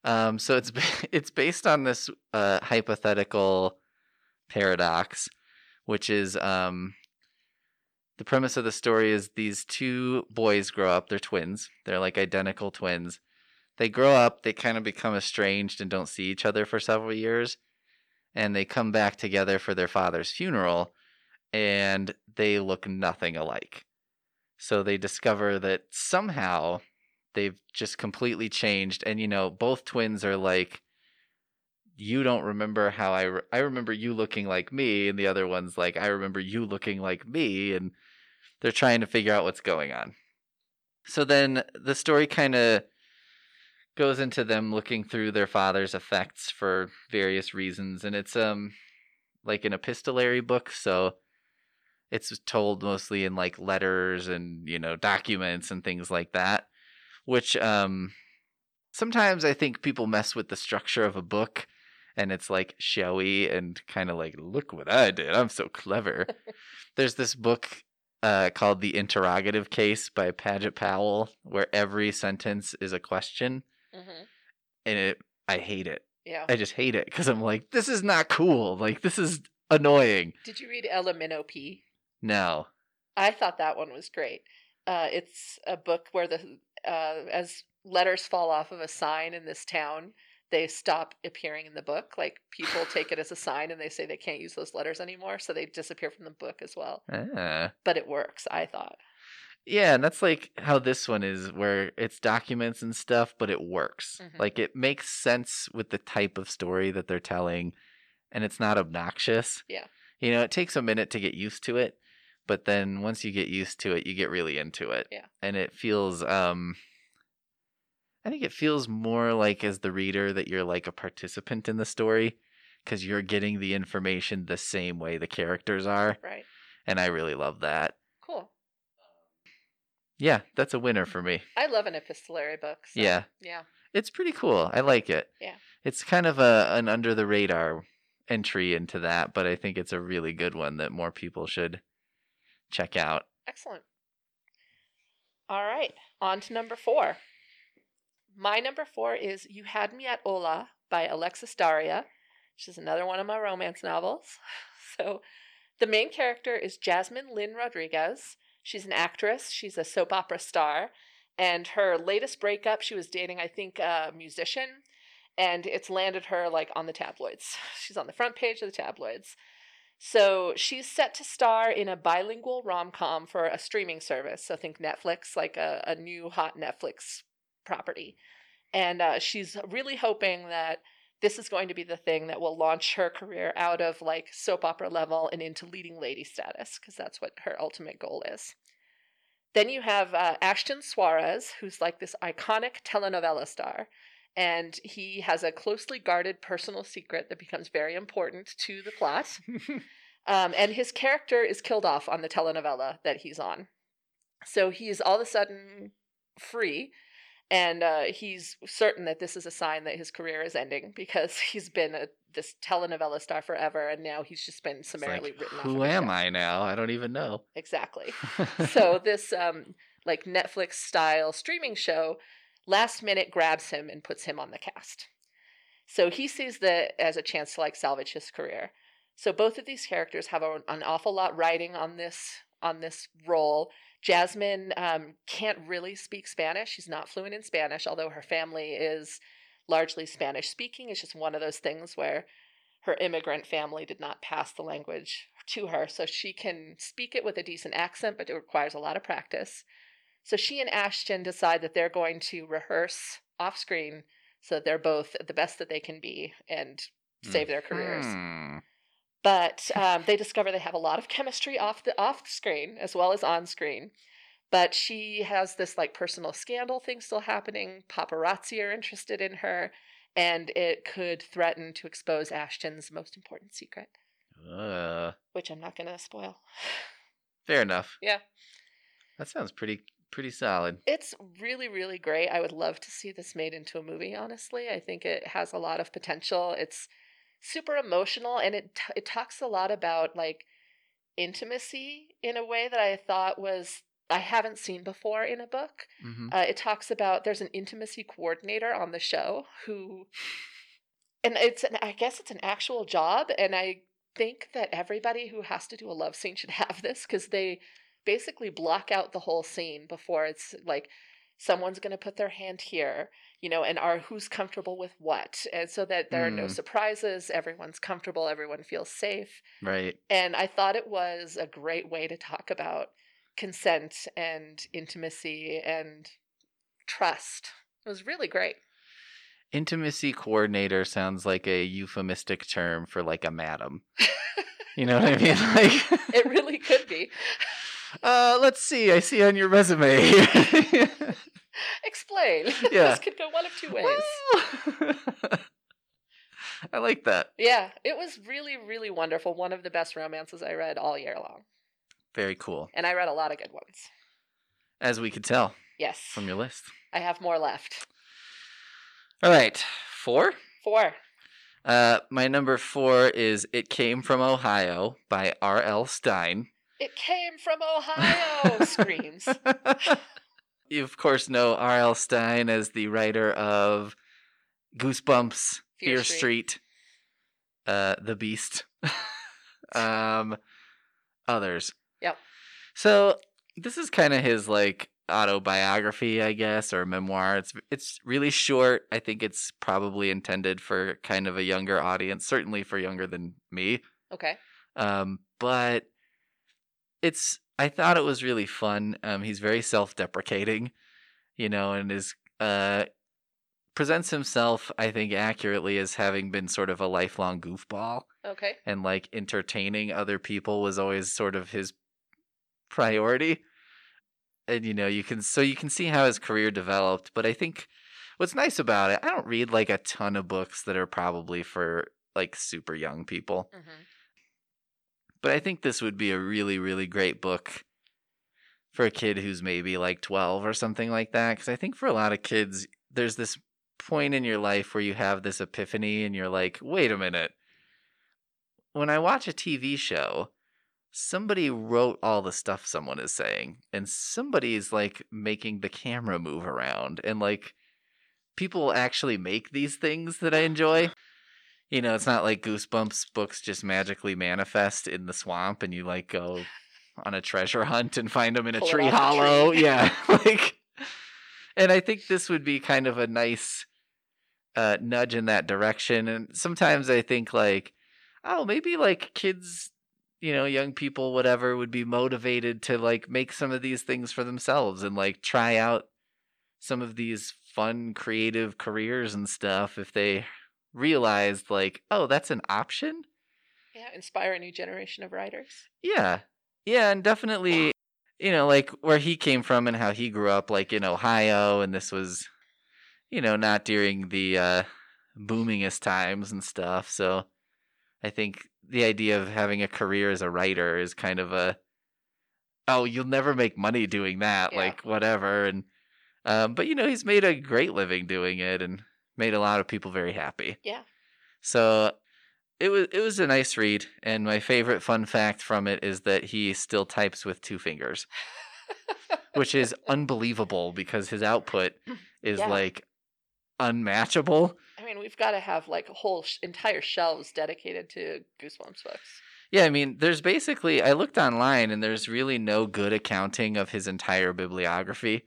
Um, so it's it's based on this uh, hypothetical paradox, which is um, the premise of the story is these two boys grow up. They're twins. They're like identical twins. They grow up. They kind of become estranged and don't see each other for several years and they come back together for their father's funeral and they look nothing alike. So they discover that somehow they've just completely changed and you know both twins are like you don't remember how I re- I remember you looking like me and the other one's like I remember you looking like me and they're trying to figure out what's going on. So then the story kind of goes into them looking through their father's effects for various reasons and it's um like an epistolary book so it's told mostly in like letters and you know documents and things like that which um sometimes i think people mess with the structure of a book and it's like showy and kind of like look what i did i'm so clever. There's this book uh, called the interrogative case by padgett powell where every sentence is a question hmm and it i hate it Yeah. i just hate it because i'm like this is not cool like this is annoying Did you read Ella Minnow Pea? no I thought that one was great. Uh, it's a book where the uh, as letters fall off of a sign in this town, they stop appearing in the book. Like people take it as a sign and they say they can't use those letters anymore, so they disappear from the book as well. ah. But it works, I thought. Yeah, and that's like how this one is, where it's documents and stuff, but it works. Mhm. Like it makes sense with the type of story that they're telling, and it's not obnoxious. Yeah. You know, it takes a minute to get used to it, but then once you get used to it, you get really into it. Yeah. And it feels, um, I think it feels more like as the reader that you're like a participant in the story because you're getting the information the same way the characters are. Right. And I really love that. Yeah, that's a winner for me. I love an epistolary book. so, Yeah. Yeah. It's pretty cool. I like it. Yeah. It's kind of a an under the radar entry into that, but I think it's a really good one that more people should check out. Excellent. All right, on to number four. My number four is You Had Me at Hola by Alexis Daria, which is another one of my romance novels. So, the main character is Jasmine Lin Rodriguez. She's an actress, she's a soap opera star, and her latest breakup, she was dating, I think, a musician, and it's landed her like on the tabloids. She's on the front page of the tabloids. So she's set to star in a bilingual rom com for a streaming service. So think Netflix, like a, a new hot Netflix property. And uh, she's really hoping that this is going to be the thing that will launch her career out of like soap opera level and into leading lady status, because that's what her ultimate goal is. Then you have uh, Ashton Suarez, who's like this iconic telenovela star. And he has a closely guarded personal secret that becomes very important to the plot. Um, and his character is killed off on the telenovela that he's on. So he's all of a sudden free, and uh, he's certain that this is a sign that his career is ending because he's been a, this telenovela star forever, and now he's just been summarily like, written off. who of am show. I now? I don't even know. Exactly. so this um, like Netflix style streaming show last minute grabs him and puts him on the cast. So he sees that as a chance to like salvage his career. So both of these characters have an awful lot riding on this on this role. Jasmine um, can't really speak Spanish. She's not fluent in Spanish, although her family is largely Spanish speaking. It's just one of those things where her immigrant family did not pass the language to her, so she can speak it with a decent accent, but it requires a lot of practice. So she and Ashton decide that they're going to rehearse off screen so that they're both the best that they can be and save their careers. Hmm. But um, they discover they have a lot of chemistry off the off screen as well as on screen. But she has this like personal scandal thing still happening. Paparazzi are interested in her, and it could threaten to expose Ashton's most important secret, Uh, which I'm not going to spoil. fair enough. Yeah. That sounds pretty pretty solid. It's really, really great. I would love to see this made into a movie, honestly. I think it has a lot of potential. It's super emotional and it t- it talks a lot about like intimacy in a way that I thought was I haven't seen before in a book. hmm Uh, it talks about there's an intimacy coordinator on the show who, and it's an I guess it's an actual job, and I think that everybody who has to do a love scene should have this because they basically block out the whole scene before it's like someone's going to put their hand here you know and are who's comfortable with what and so that there are no Mm. surprises everyone's comfortable everyone feels safe Right. and I thought it was a great way to talk about consent and intimacy and trust. It was really great. Intimacy coordinator sounds like a euphemistic term for like a madam. You know what I mean? Like It really could be. Uh, let's see. I see on your resume. Explain. Yeah. this could go one of two ways. I like that. Yeah, it was really, really wonderful. One of the best romances I read all year long. Very cool. And I read a lot of good ones. As we could tell Yes. from your list. I have more left. All right. Four. Four. Uh, my number four is It Came From Ohio by R.L. Stine. It came from Ohio, screams. You, of course, know R.L. Stine as the writer of Goosebumps, Fear Fear, Street. Street, uh, The Beast, um, others. Yep. So this is kind of his like autobiography, I guess, or memoir. It's it's really short. I think it's probably intended for kind of a younger audience, certainly for younger than me. Okay. Um, but it's I thought it was really fun. Um, he's very self-deprecating, you know, and is uh presents himself, I think, accurately as having been sort of a lifelong goofball Okay. and like entertaining other people was always sort of his priority. And you know, you can so you can see how his career developed, but I think what's nice about it, I don't read like a ton of books that are probably for like super young people. hmm But I think this would be a really, really great book for a kid who's maybe like 12 or something like that. Because I think for a lot of kids, there's this point in your life where you have this epiphany and you're like, wait a minute. When I watch a TV show, somebody wrote all the stuff someone is saying, and somebody's like making the camera move around. And like, people actually make these things that I enjoy. You know, it's not like Goosebumps books just magically manifest in the swamp and you like go on a treasure hunt and find them in a Pull tree hollow. tree. Yeah. like and I think this would be kind of a nice uh nudge in that direction. And sometimes I think like, oh, maybe like kids, you know, young people, whatever, would be motivated to like make some of these things for themselves and like try out some of these fun creative careers and stuff if they realized like oh that's an option Yeah, inspire a new generation of writers. yeah yeah and definitely you know like where he came from and how he grew up like in ohio and this was you know not during the uh boomingest times and stuff so i think the idea of having a career as a writer is kind of a oh you'll never make money doing that Yeah. like whatever and um but you know he's made a great living doing it and made a lot of people very happy Yeah. so it was it was a nice read and my favorite fun fact from it is that he still types with two fingers which is unbelievable because his output is Yeah. like unmatchable I mean, we've got to have like whole sh- entire shelves dedicated to Goosebumps books. Yeah, I mean, there's basically I looked online and there's really no good accounting of his entire bibliography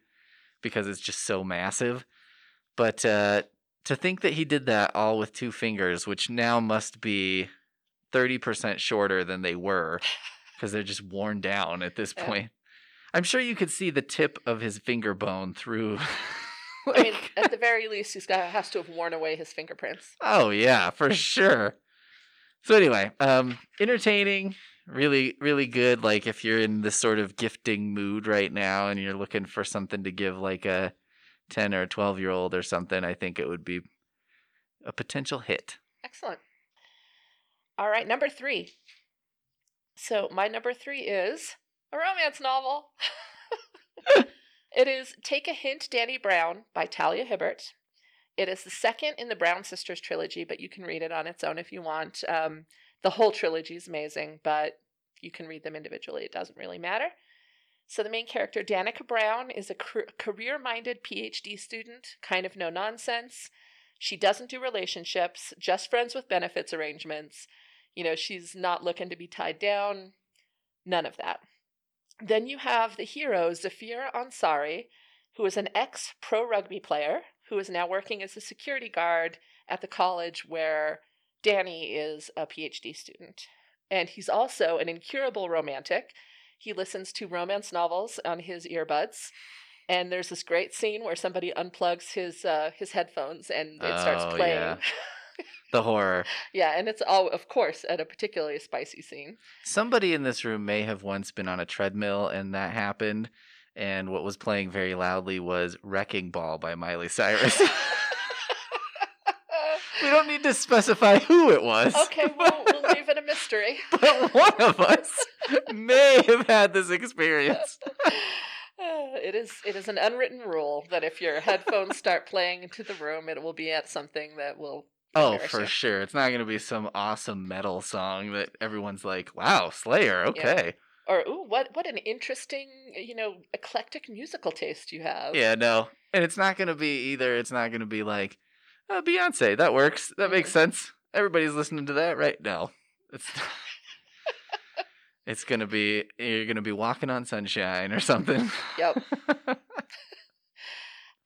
because it's just so massive. But uh to think that he did that all with two fingers, which now must be 30% shorter than they were because they're just worn down at this Yeah. point. I'm sure you could see the tip of his finger bone through I mean, at the very least, he's got has to have worn away his fingerprints. Oh yeah, for sure. So anyway, um entertaining, really really good like if you're in this sort of gifting mood right now and you're looking for something to give like a 10 or 12 year old or something, I think it would be a potential hit. Excellent. All right, number three. So my number three is a romance novel. it is Take a Hint, Dani Brown by Talia Hibbert. It is the second in the Brown Sisters trilogy, but you can read it on its own if you want. Um, the whole trilogy is amazing, but you can read them individually. It doesn't really matter. So the main character, Danica Brown, is a career-minded PhD student, kind of no nonsense. She doesn't do relationships, just friends with benefits arrangements. You know, she's not looking to be tied down. None of that. Then you have the hero, Zafir Ansari, who is an ex pro rugby player who is now working as a security guard at the college where Dani is a PhD student. And he's also an incurable romantic. He listens to romance novels on his earbuds. And there's this great scene where somebody unplugs his uh, his headphones and it starts Oh, playing. yeah. The horror. Yeah, and it's all, of course, at a particularly spicy scene. Somebody in this room may have once been on a treadmill and that happened. And what was playing very loudly was Wrecking Ball by Miley Cyrus. we don't need to specify who it was. okay, we'll, we'll leave it a mystery. but one of us may have had this experience. Uh, it is it is an unwritten rule that if your headphones start playing into the room, it will be at something that will. Oh, for you. sure. It's not going to be some awesome metal song that everyone's like, wow, Slayer, okay. Or ooh, what what an interesting you know eclectic musical taste you have. Yeah, no. And it's not going to be either. It's not going to be like, uh, Beyonce, that works. That makes sense. Everybody's listening to that, right? now. It's. It's gonna be you're gonna be walking on sunshine or something. Yep.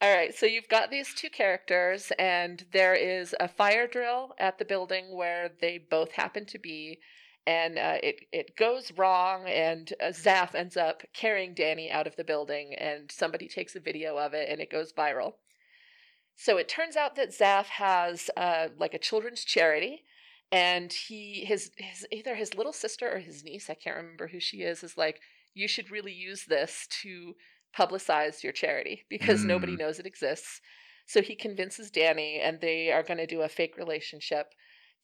All right, so you've got these two characters, and there is a fire drill at the building where they both happen to be, and uh, it it goes wrong, and uh, Zaf ends up carrying Dani out of the building, and somebody takes a video of it, and it goes viral. So it turns out that Zaf has uh, like a children's charity, and he his his either his little sister or his niece, I can't remember who she is, is like, you should really use this to publicize your charity because nobody Mm. knows it exists. So he convinces Dani, and they are going to do a fake relationship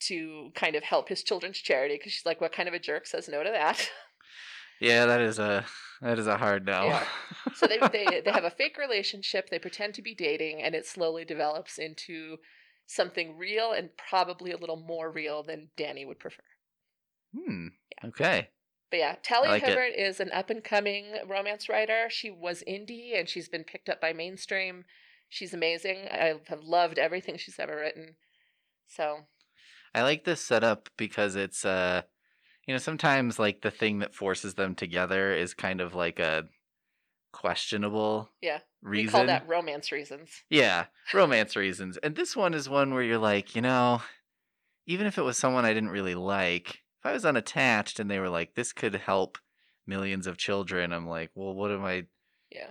to kind of help his children's charity because she's like, "What kind of a jerk says no to that?" yeah, that is a that is a hard no. Yeah. so they, they they have a fake relationship. They pretend to be dating, and it slowly develops into something real and probably a little more real than Dani would prefer. hmm. Okay. But yeah, Talia like. Hibbert is an up and coming romance writer. She was indie and she's been picked up by mainstream. She's amazing. I have loved everything she's ever written. So I like this setup because it's uh you know sometimes like the thing that forces them together is kind of like a questionable Yeah, reason. we call that romance reasons. Yeah, romance reasons. And this one is one where you're like, you know, even if it was someone I didn't really like, if I was unattached and they were like, this could help millions of children, I'm like, well, what am I? Yeah.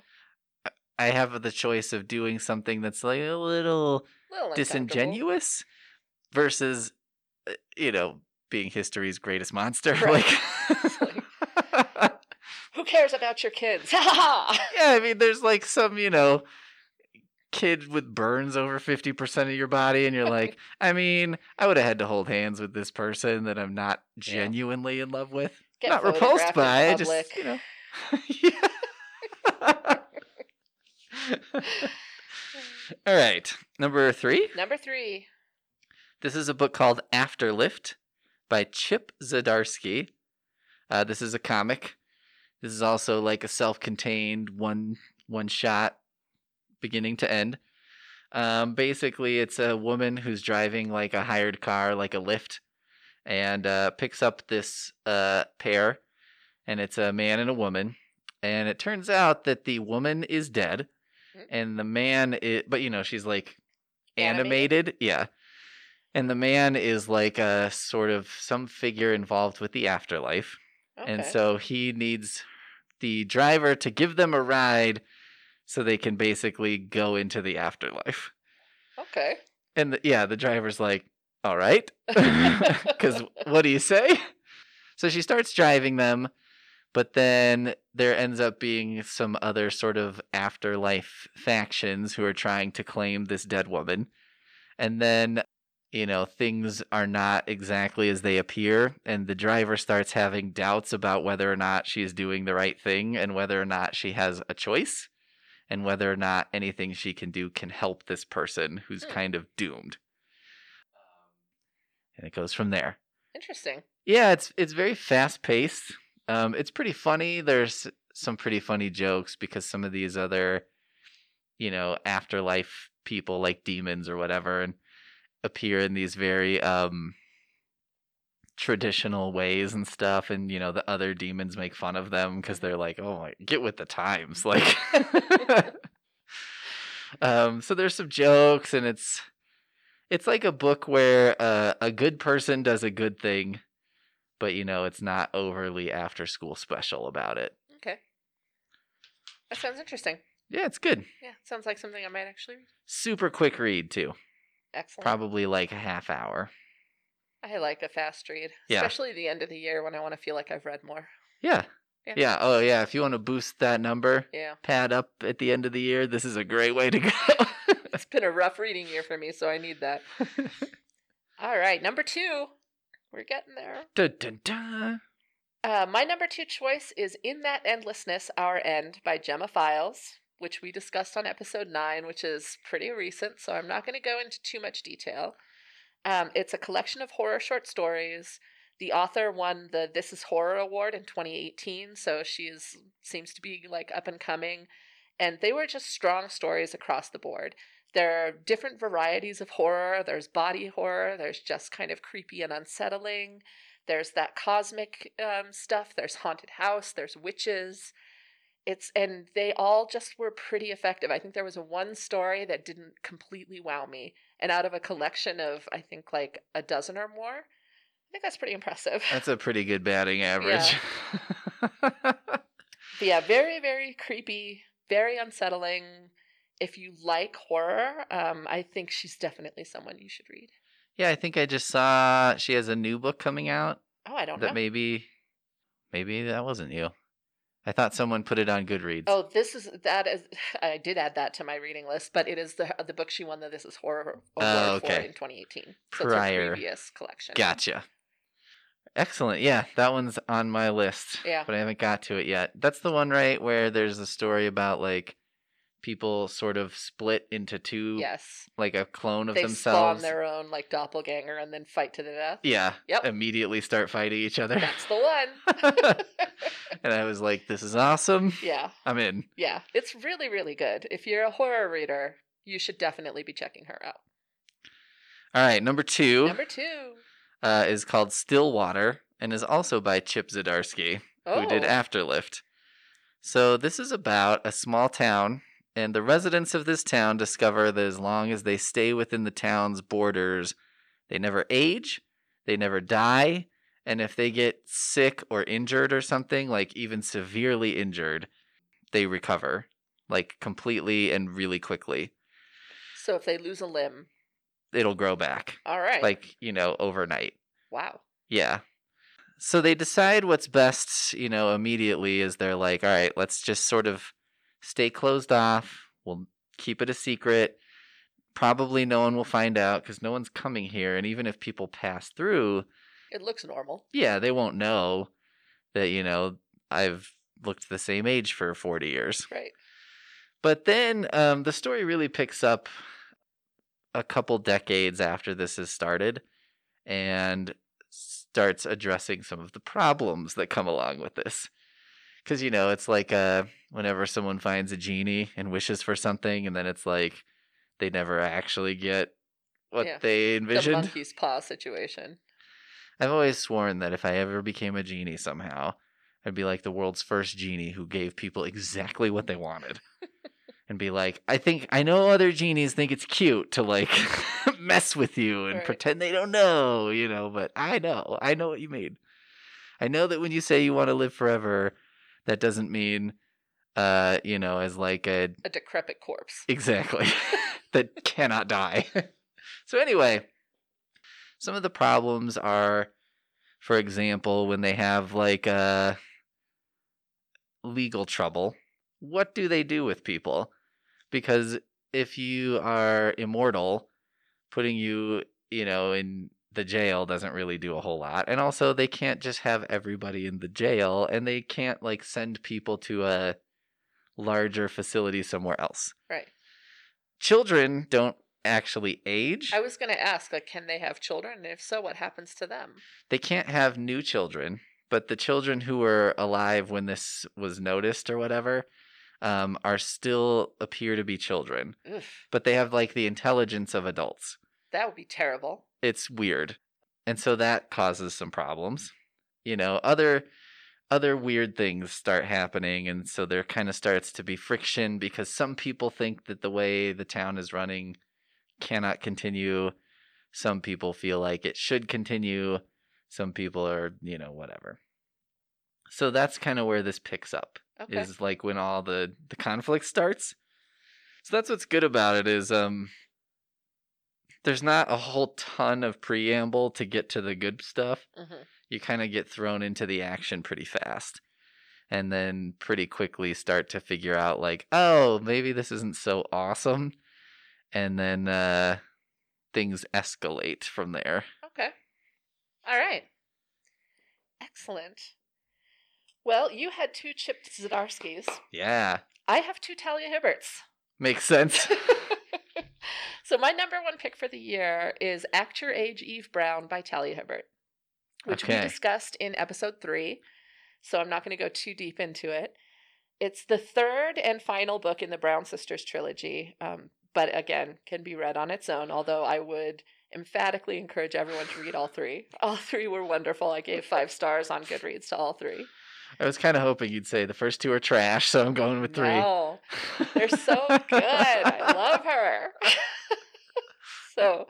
I- have the choice of doing something that's like a little little disingenuous versus, uh, you know, being history's greatest monster. Right. Like, Who cares about your kids? Yeah, I mean, there's like some, you know, kid with burns over 50% of your body, and you're like, I mean, I would have had to hold hands with this person that I'm not Yeah. genuinely in love with. Get not repulsed by, just, you know. yeah. All right, number three. Number three. This is a book called Afterlift by Chip Zdarsky. Uh, this is a comic. This is also like a self-contained one one shot, beginning to end. Um, basically, it's a woman who's driving like a hired car, like a lift, and uh, picks up this uh, pair, and it's a man and a woman. And it turns out that the woman is dead, Mhm. and the man is, but you know, she's like Animated? animated. Yeah. And the man is like a sort of some figure involved with the afterlife. And so he needs the driver to give them a ride so they can basically go into the afterlife. Okay. And the, yeah, the driver's like, all right. Because what do you say? So she starts driving them, but then there ends up being some other sort of afterlife factions who are trying to claim this dead woman. And then, you know, things are not exactly as they appear. And the driver starts having doubts about whether or not she's doing the right thing and whether or not she has a choice and whether or not anything she can do can help this person who's Hmm. kind of doomed. And it goes from there. Interesting. Yeah, it's it's very fast paced. Um, it's pretty funny. There's some pretty funny jokes because some of these other, you know, afterlife people like demons or whatever, and appear in these very um traditional ways and stuff and you know the other demons make fun of them because they're like oh my get with the times like um so there's some jokes and it's it's like a book where uh, a good person does a good thing but you know it's not overly after school special about it Okay. That sounds interesting. Yeah, it's good. Yeah, sounds like something I might actually read. Super quick read too. Excellent. Probably like a half hour. I like a fast read, Yeah. especially the end of the year when I want to feel like I've read more. Yeah. Yeah. Yeah. Oh yeah. If you want to boost that number, Yeah, pad up at the end of the year, this is a great way to go. it's been a rough reading year for me, so I need that. All right, number two. We're getting there. dun, dun, dun. Uh, my number two choice is In That Endlessness, Our End by Gemma Files, which we discussed on episode nine, which is pretty recent, so I'm not going to go into too much detail. Um, it's a collection of horror short stories. The author won the This Is Horror Award in 2018, so she is, seems to be like up and coming. And they were just strong stories across the board. There are different varieties of horror. There's body horror, there's just kind of creepy and unsettling. There's that cosmic um, stuff. There's haunted house. There's witches. It's and they all just were pretty effective. I think there was a one story that didn't completely wow me, and out of a collection of I think like a dozen or more, I think that's pretty impressive. That's a pretty good batting average. But yeah, very very creepy, very unsettling. If you like horror, um, I think she's definitely someone you should read. yeah, I think I just saw she has a new book coming out Oh, I don't that know. maybe maybe that wasn't you. I thought someone put it on Goodreads. Oh, this is that is. I did add that to my reading list, but it is the the book she won the This Is Horror Award Oh, for in 2018. So Prior. previous collection. Gotcha. Excellent. Yeah, that one's on my list. Yeah. But I haven't got to it yet. That's the one, right, where there's a story about like people sort of split into two, Yes, like a clone of themselves. they spawn their own like doppelganger and then fight to the death. Yeah. Yep. Immediately start fighting each other. That's the one. and I was like, this is awesome. yeah, I'm in. yeah, it's really really good. If you're a horror reader, you should definitely be checking her out. All right, number two Number two. uh, is called Stillwater and is also by Chip Zdarsky. Oh, who did Afterlift. So this is about a small town, and the residents of this town discover that as long as they stay within the town's borders, they never age, they never die, and if they get sick or injured or something, like even severely injured, they recover, like completely and really quickly. so if they lose a limb, It'll grow back, all right. like, you know, overnight. wow. Yeah. So they decide what's best, you know, immediately is they're like, all right, let's just sort of stay closed off. We'll keep it a secret. Probably no one will find out because no one's coming here. And even if people pass through, It looks normal. yeah, they won't know that, you know, I've looked the same age for 40 years. Right. But then um, the story really picks up a couple decades after this has started and starts addressing some of the problems that come along with this. Because, you know, it's like uh, whenever someone finds a genie and wishes for something, and then it's like they never actually get what Yeah. they The envisioned. monkey's paw situation. I've always sworn that if I ever became a genie somehow, I'd be like the world's first genie who gave people exactly what they wanted. and be like, I think I know other genies think it's cute to like mess with you and Right. pretend they don't know, you know, but I know. I know what you mean. I know that when you say you want to live forever, that doesn't mean uh, you know, as like a A decrepit corpse. Exactly. that cannot die. so anyway, some of the problems are for example, when they have like uh legal trouble, what do they do with people? Because if you are immortal, putting you, you know, in the jail doesn't really do a whole lot. And also they can't just have everybody in the jail and they can't like send people to a larger facility somewhere else Right. children don't actually age. I was going to ask, like, can they have children? And if so, what happens to them? They can't have new children, but the children who were alive when this was noticed or whatever um, are still appear to be children, but they have like the intelligence of adults. that would be terrible. It's weird, and so that causes some problems. You know, other other weird things start happening, and so there kind of starts to be friction because some people think that the way the town is running cannot continue. Some people feel like it should continue. Some people are, you know, whatever. So that's kind of where this picks up. Okay. is like when all the the conflict starts. So that's what's good about it is um there's not a whole ton of preamble to get to the good stuff. Mhm. You kind of get thrown into the action pretty fast. And then pretty quickly start to figure out like, oh, maybe this isn't so awesome. And then uh things escalate from there. Okay. All right. Excellent. Well, you had two Chip Zdarsky's. Yeah. I have two Talia Hibberts. Makes sense. so my number one pick for the year is Act Your Age Eve Brown by Talia Hibbert, which we discussed in episode three. So I'm not going to go too deep into it. It's the third and final book in the Brown Sisters trilogy, um, but again, can be read on its own, although I would emphatically encourage everyone to read all three. All three were wonderful. I gave five stars on Goodreads to all three. I was kind of hoping you'd say the first two are trash, so I'm going with three. No, they're so good. I love her. so,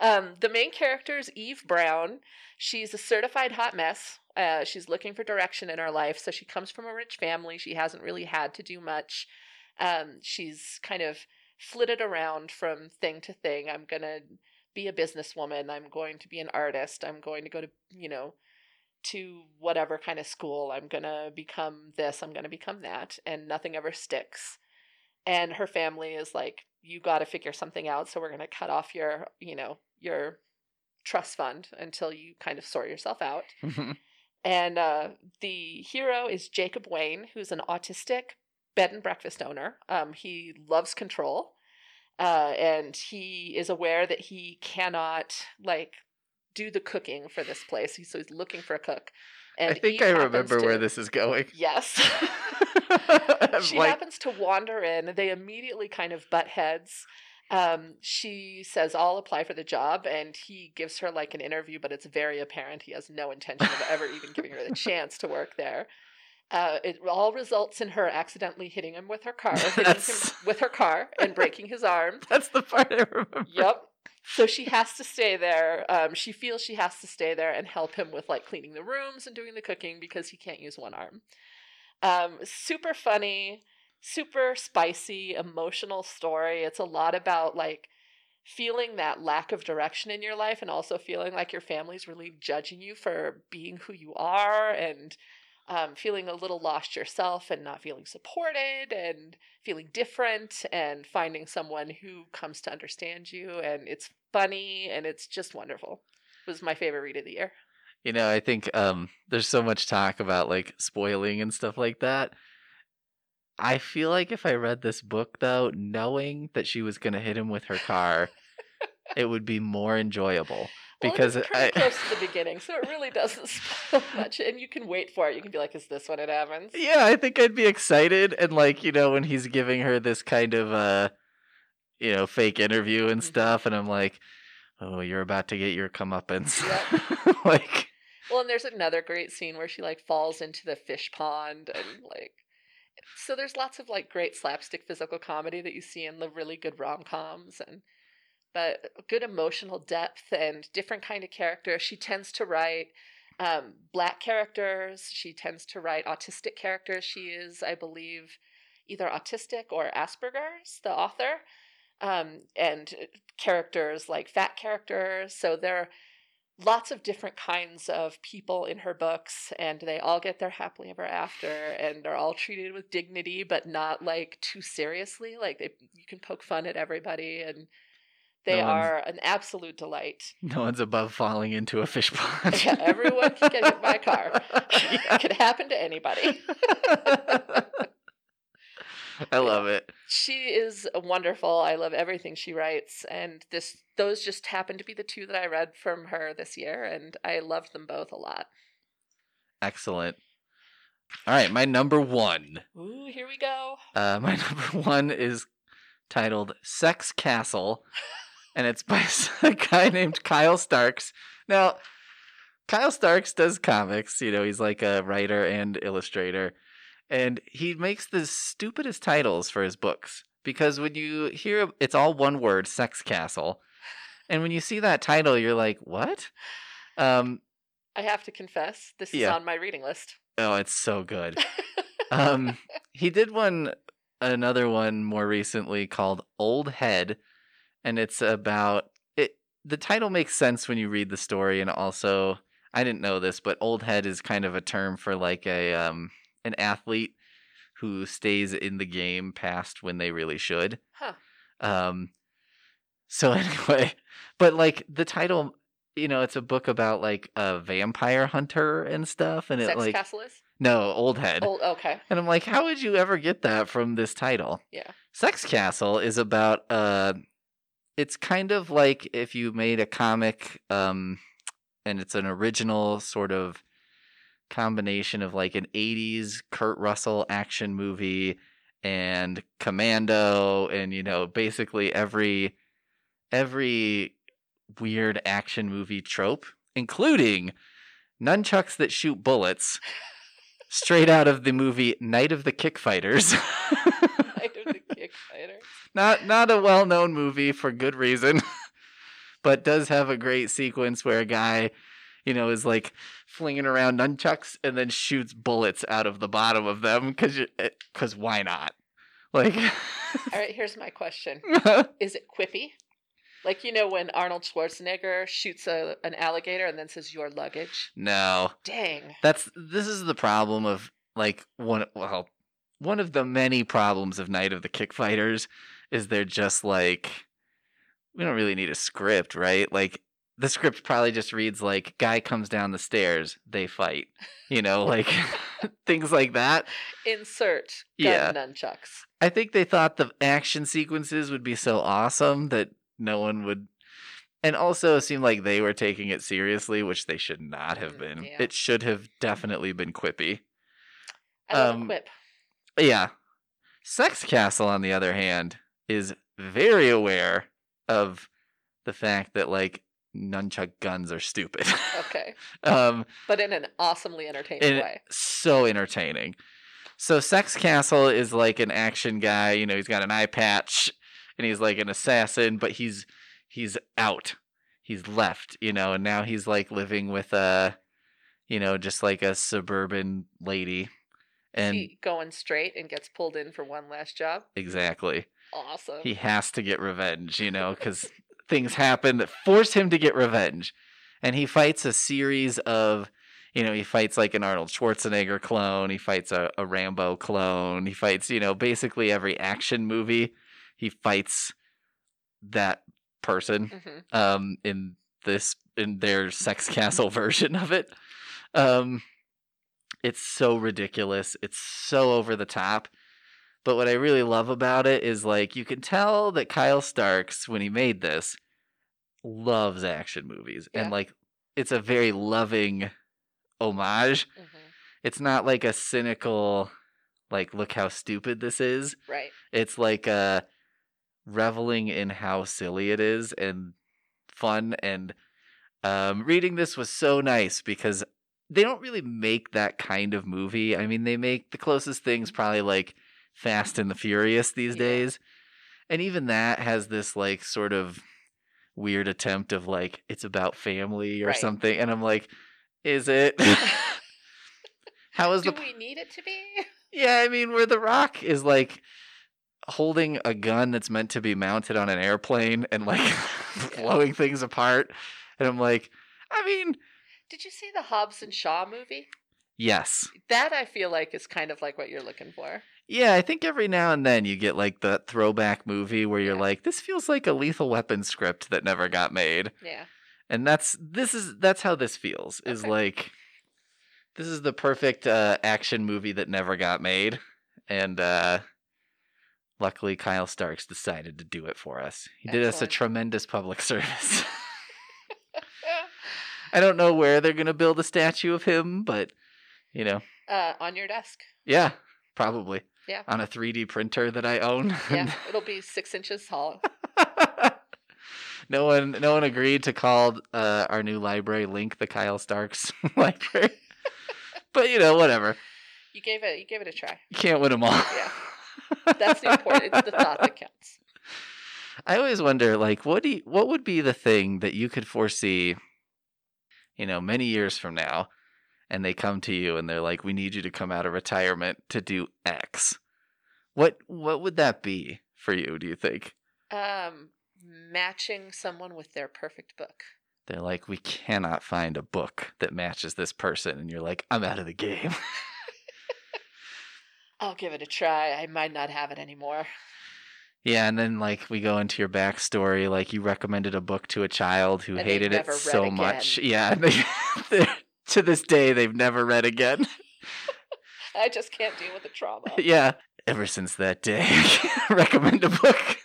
um, the main character is Eve Brown. She's a certified hot mess. Uh, she's looking for direction in her life. So, she comes from a rich family. She hasn't really had to do much. Um, she's kind of flitted around from thing to thing. I'm going to be a businesswoman. I'm going to be an artist. I'm going to go to, you know, to whatever kind of school. I'm going to become this. I'm going to become that. And nothing ever sticks. And her family is like, you got to figure something out. So we're going to cut off your, you know, your trust fund until you kind of sort yourself out. And uh, the hero is Jacob Wayne, who's an autistic bed and breakfast owner. Um, he loves control, uh, and he is aware that he cannot like do the cooking for this place. He- So he's looking for a cook. And I think I remember where this is going. Yes. She like, happens to wander in. They immediately kind of butt heads. Um, she says, I'll apply for the job, and he gives her like an interview, but it's very apparent he has no intention of ever even giving her the chance to work there. Uh, it all results in her accidentally hitting him with her car, hitting him with her car, and breaking his arm. That's the part I remember. Yep. So she has to stay there. Um, she feels she has to stay there and help him with like cleaning the rooms and doing the cooking because he can't use one arm. Um, super funny, super spicy, emotional story. It's a lot about like feeling that lack of direction in your life and also feeling like your family's really judging you for being who you are and um, feeling a little lost yourself and not feeling supported and feeling different and finding someone who comes to understand you. And it's funny and it's just wonderful. It was my favorite read of the year. You know, I think um, there's so much talk about like spoiling and stuff like that. I feel like if I read this book though, knowing that she was going to hit him with her car, it would be more enjoyable Well, because it's I, pretty close to the beginning, so it really doesn't spoil much. And you can wait for it. You can be like, "Is this when it happens?" yeah, I think I'd be excited and like you know when he's giving her this kind of uh, you know, fake interview and Mhm. stuff, and I'm like, oh, you're about to get your comeuppance, Yep. like. Well, and there's another great scene where she like falls into the fish pond and like so there's lots of like great slapstick physical comedy that you see in the really good rom-coms and but good emotional depth and different kind of character. She tends to write um, black characters. She tends to write autistic characters. She is, I believe, either autistic or Asperger's, the author, um, and characters like fat characters. So they're lots of different kinds of people in her books and they all get their happily ever after and they're all treated with dignity but not like too seriously like they you can poke fun at everybody and they No are an absolute delight No one's above falling into a fish pond. Yeah, everyone can get hit by a car. Yeah. it could happen to anybody I love it. she is wonderful i love everything she writes and this those just happen to be the two that i read from her this year and i loved them both a lot Excellent. All right, my number one. ooh here we go Uh, my number one is titled Sex Castle, and it's by a guy named Kyle Starks. Now, Kyle Starks does comics. You know, he's like a writer and illustrator, and he makes the stupidest titles for his books because when you hear it's all one word, Sex Castle, and when you see that title, you're like, what? Um, I have to confess, this is Yeah. on my reading list. oh, it's so good. Um, he did one, another one more recently called Old Head, and it's about it. The title makes sense when you read the story, and also I didn't know this, but old head is kind of a term for like a um an athlete who stays in the game past when they really should. Huh. Um. So anyway, but like the title, you know, it's a book about like a vampire hunter and stuff, and it like Castle is? no old head. Oh, okay. And I'm like, how would you ever get that from this title? Yeah. Sex Castle is about uh it's kind of like if you made a comic um and it's an original sort of combination of like an 80s Kurt Russell action movie and Commando and you know basically every every weird action movie trope including nunchucks that shoot bullets straight out of the movie Night of the Kick Fighters. Night of the Kick Fighter. not not a well-known movie for good reason, but does have a great sequence where a guy, you know, is like flinging around nunchucks and then shoots bullets out of the bottom of them cuz eh, cuz why not? Like All right, here's my question. Is it quippy? Like you know when Arnold Schwarzenegger shoots a, an alligator and then says your luggage? no. Dang. That's this is the problem of like one well one of the many problems of Night of the Kick Fighters is they're just like we don't really need a script, right? Like the script probably just reads like guy comes down the stairs, they fight. You know, like things like that. Insert gun Yeah. nunchucks. I think they thought the action sequences would be so awesome that no one would and also it seemed like they were taking it seriously, which they should not have Mm, been. yeah. It should have definitely been quippy. I love Um, quip. Yeah. Sex Castle, on the other hand, is very aware of the fact that like nunchuck guns are stupid. Okay. um, But in an awesomely entertaining way. so entertaining. So Sex Castle is like an action guy. You know, he's got an eye patch, and he's like an assassin, but he's he's out. He's left. You know, and now he's like living with a, you know, just like a suburban lady. And he going straight and gets pulled in for one last job? exactly. Awesome. he has to get revenge, you know, because things happen that force him to get revenge. And he fights a series of, you know, he fights like an Arnold Schwarzenegger clone, he fights a, a Rambo clone, he fights, you know, basically every action movie, he fights that person hmm um, in this, in their Sex Castle version of it. Um, it's so ridiculous. It's so over the top. But what I really love about it is like you can tell that Kyle Starks, when he made this, loves action movies. Yeah. And like it's a very loving homage. hmm It's not like a cynical, like, look how stupid this is. Right. It's like uh reveling in how silly it is and fun and um reading this was so nice because they don't really make that kind of movie. I mean, they make the closest things probably like Fast and the Furious these Yeah. days. And even that has this like sort of weird attempt of like it's about family or Right. something and I'm like is it How is Do the we need it to be? yeah, I mean, where The Rock is like holding a gun that's meant to be mounted on an airplane and like blowing things apart. And I'm like, I mean, Did you see the Hobbs and Shaw movie? yes. That I feel like is kind of like what you're looking for. Yeah, I think every now and then you get like the throwback movie where you're Yeah. like, this feels like a lethal weapon script that never got made. Yeah. And that's this is that's how this feels. Is Okay. like this is the perfect uh action movie that never got made. And uh luckily Kyle Starks decided to do it for us. He did us a tremendous public service. I don't know where they're gonna build a statue of him, but you know, Uh, on your desk. yeah, probably. Yeah. On a 3D printer that I own. Yeah, it'll be six inches tall. no one no one agreed to call uh, our new library link the Kyle Starks library. but you know, whatever. You gave it. You gave it a try. You can't win them all. Yeah. That's the important. It's the thought that counts. I always wonder, like, what do you, what would be the thing that you could foresee, you know, many years from now, and they come to you and they're like, "We need you to come out of retirement to do X." What what would that be for you? Do you think? Um, matching someone with their perfect book. They're like, "We cannot find a book that matches this person," and you're like, "I'm out of the game." I'll give it a try. I might not have it anymore. Yeah, and then like we go into your backstory, like you recommended a book to a child who And hated it so much. Yeah, they, to this day they've never read again. I just can't deal with the trauma. yeah, ever since that day, recommend a book.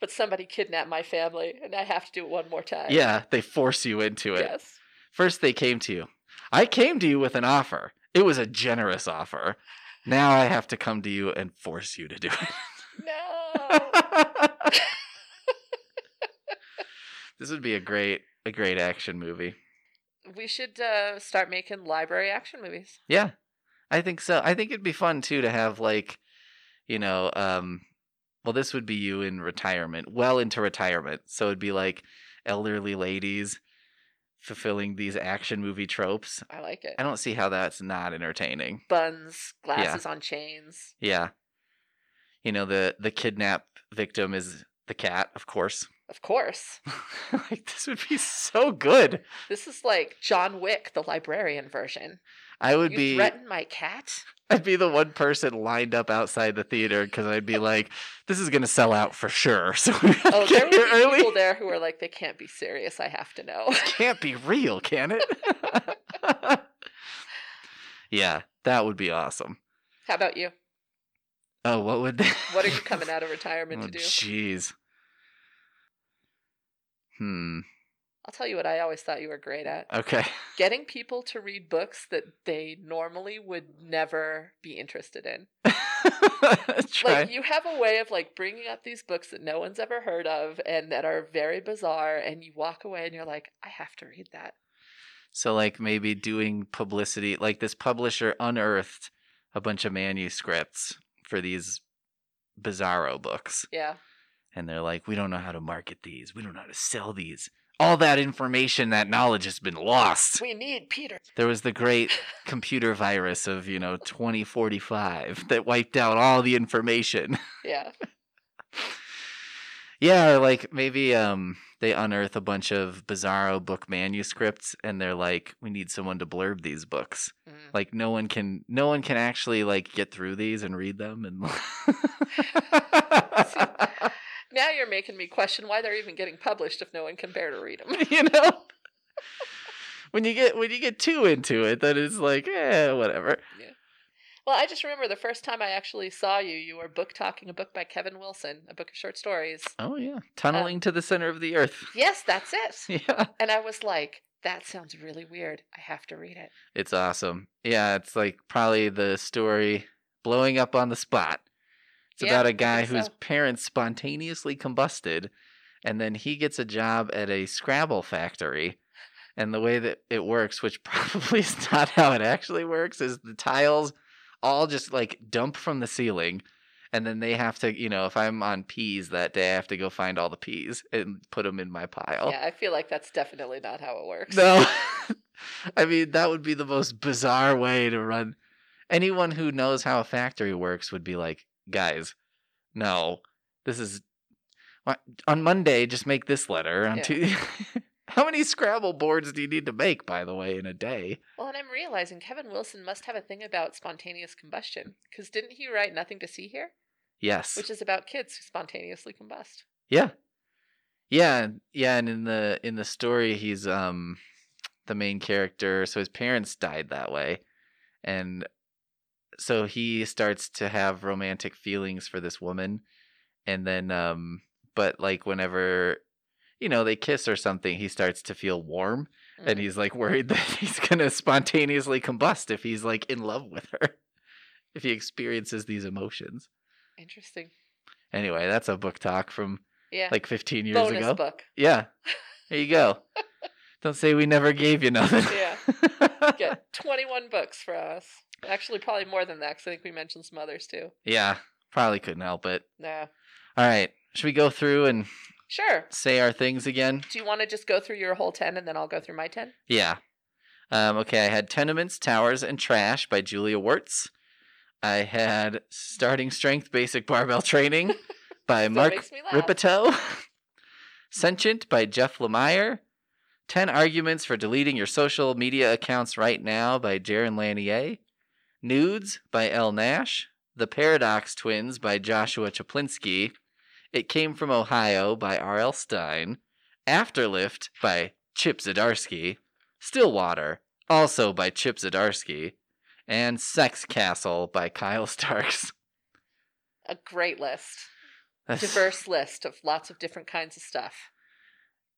But somebody kidnapped my family, and I have to do it one more time. yeah, they force you into it. Yes. First, they came to you. I came to you with an offer. It was a generous offer. Now I have to come to you and force you to do it. No. this would be a great a great action movie. We should uh, start making library action movies. Yeah. I think so. I think it'd be fun too to have like, you know, um well this would be you in retirement, well into retirement. So it'd be like elderly ladies fulfilling these action movie tropes. I like it. I don't see how that's not entertaining. Buns, glasses on chains. Yeah. You know, the the kidnap victim is the cat, of course. Of course. like this would be so good. This is like John Wick, the librarian version. I would you be threaten my cat? I'd be the one person lined up outside the theater because I'd be like, "This is gonna sell out for sure." So Oh, there get would here be early. people there who are like, they can't be serious. I have to know. Can't be real, can it? yeah, that would be awesome. How about you? Oh, what would they? What are you coming out of retirement oh, to do? Jeez. Hmm. I'll tell you what I always thought you were great at. Okay. Getting people to read books that they normally would never be interested in. Like you have a way of like bringing up these books that no one's ever heard of and that are very bizarre and you walk away and you're like, I have to read that. So like maybe doing publicity like this publisher unearthed a bunch of manuscripts for these bizarro books Yeah. And they're like we don't know how to market these. We don't know how to sell these. All that information, that knowledge has been lost. We need Peter. There was the great computer virus of, you know, 2045 that wiped out all the information. Yeah. Yeah, like maybe um they unearth a bunch of bizarro book manuscripts and they're like, we need someone to blurb these books. Mm. Like no one can no one can actually like get through these and read them and Now you're making me question why they're even getting published if no one can bear to read them. you know when you get when you get too into it then it's like eh whatever Yeah. Well, I just remember the first time I actually saw you, you were book talking a book by Kevin Wilson, a book of short stories. oh yeah tunneling to the center of the earth Yes, that's it. yeah And I was like, that sounds really weird. I have to read it. it's awesome yeah it's like probably the story blowing up on the spot it's Yeah, about a guy whose so. parents spontaneously combusted and then he gets a job at a scrabble factory and the way that it works which probably is not how it actually works is the tiles all just like dump from the ceiling and then they have to you know if i'm on peas that day i have to go find all the peas and put them in my pile Yeah, I feel like that's definitely not how it works. no i mean that would be the most bizarre way to run anyone who knows how a factory works would be like guys no this is on monday just make this letter on Yeah. Tuesday. how many scrabble boards do you need to make by the way in a day Well, and I'm realizing Kevin Wilson must have a thing about spontaneous combustion. Because didn't he write Nothing to See Here? yes Which is about kids who spontaneously combust. Yeah. Yeah, yeah, and in the in the story he's um the main character, so his parents died that way. And so he starts to have romantic feelings for this woman and then um but like whenever you know they kiss or something, he starts to feel warm and Mm. he's like worried that he's going to spontaneously combust if he's like in love with her. If he experiences these emotions. Interesting. Anyway, that's a book talk from Yeah. like 15 years Bonus ago. book. Yeah. There you go. Don't say we never gave you nothing. Yeah. Get 21 books for us. Actually, probably more than that because I think we mentioned some others too. yeah. Probably couldn't help it. Nah. All right. Should we go through and Sure. say our things again? Do you want to just go through your whole 10 and then I'll go through my 10? Yeah. Um, okay, I had Tenements, Towers, and Trash by Julia Wertz. I had Starting Strength Basic Barbell Training by Mark. Rippetoe. Sentient by Jeff Lemire. 10 Arguments for Deleting Your Social Media Accounts Right Now by Jaron Lanier. Nudes by Elle Nash. The Paradox Twins by Joshua Chaplinsky. It Came From Ohio by R.L. Stine. Afterlift by Chip Zdarsky. Stillwater, also by Chip Zdarsky. And Sex Castle by Kyle Starks. A great list. That's- Diverse list of lots of different kinds of stuff.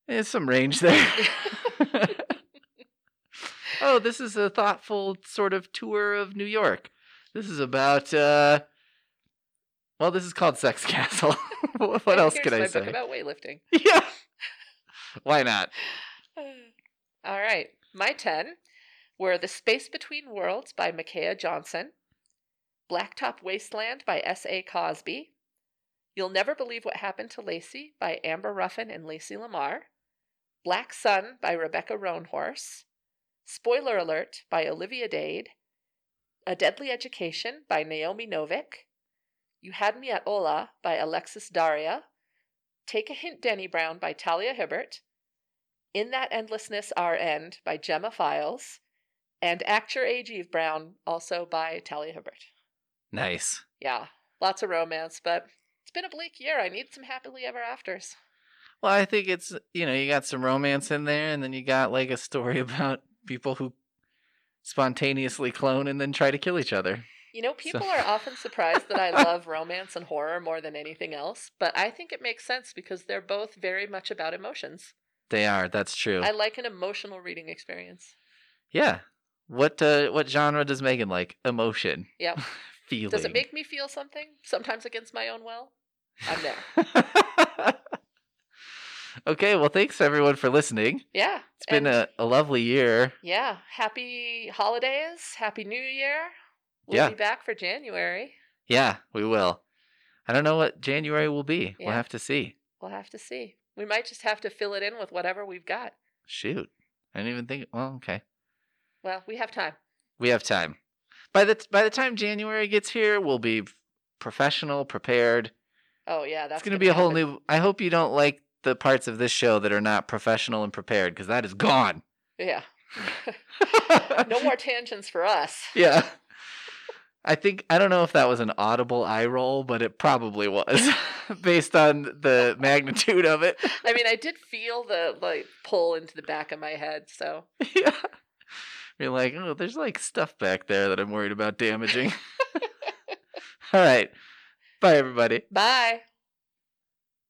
There's some range there. oh, this is a thoughtful sort of tour of New York. This is about uh well, this is called Sex Castle. what And else could I my say? book about weightlifting. yeah. Why not? All right. My 10 were The Space Between Worlds by Micaiah Johnson, Blacktop Wasteland by S.A. Cosby, You'll Never Believe What Happened to Lacey by Amber Ruffin and Lacey Lamar, Black Sun by Rebecca Roanhorse, Spoiler Alert by Olivia Dade, A Deadly Education by Naomi Novik, You Had Me at Hola by Alexis Daria, Take a Hint Dani Brown by Talia Hibbert, In That Endlessness Our End by Gemma Files, and Act Your Age Eve Brown, also by Talia Hibbert. Nice. Yeah, lots of romance, but it's been a bleak year. I need some happily ever afters. Well, I think it's you know, you got some romance in there and then you got like a story about people who spontaneously clone and then try to kill each other. You know, people So- are often surprised that I love romance and horror more than anything else, but I think it makes sense because they're both very much about emotions. They are, that's true. I like an emotional reading experience. Yeah. What uh what genre does Megan like? Emotion. Yeah. Feeling. Does it make me feel something? Sometimes against my own will? I'm there. okay, well thanks everyone for listening. Yeah. It's been a, a lovely year. Yeah. Happy holidays. Happy New Year. We'll Yeah. be back for January. Yeah, we will. I don't know what January will be. We'll have to see. We'll have to see. We might just have to fill it in with whatever we've got. Shoot. I didn't even think well, okay. Well, we have time. We have time. By the by the time January gets here, we'll be professional, prepared. Oh, yeah. That's it's going to be a whole new I hope you don't like the parts of this show that are not professional and prepared because that is gone. Yeah. no more tangents for us. Yeah. I think I don't know if that was an audible eye roll, but it probably was based on the magnitude of it. I mean, I did feel the like pull into the back of my head. So yeah. You're like, oh, there's like stuff back there that I'm worried about damaging. All right. Bye, everybody. bye.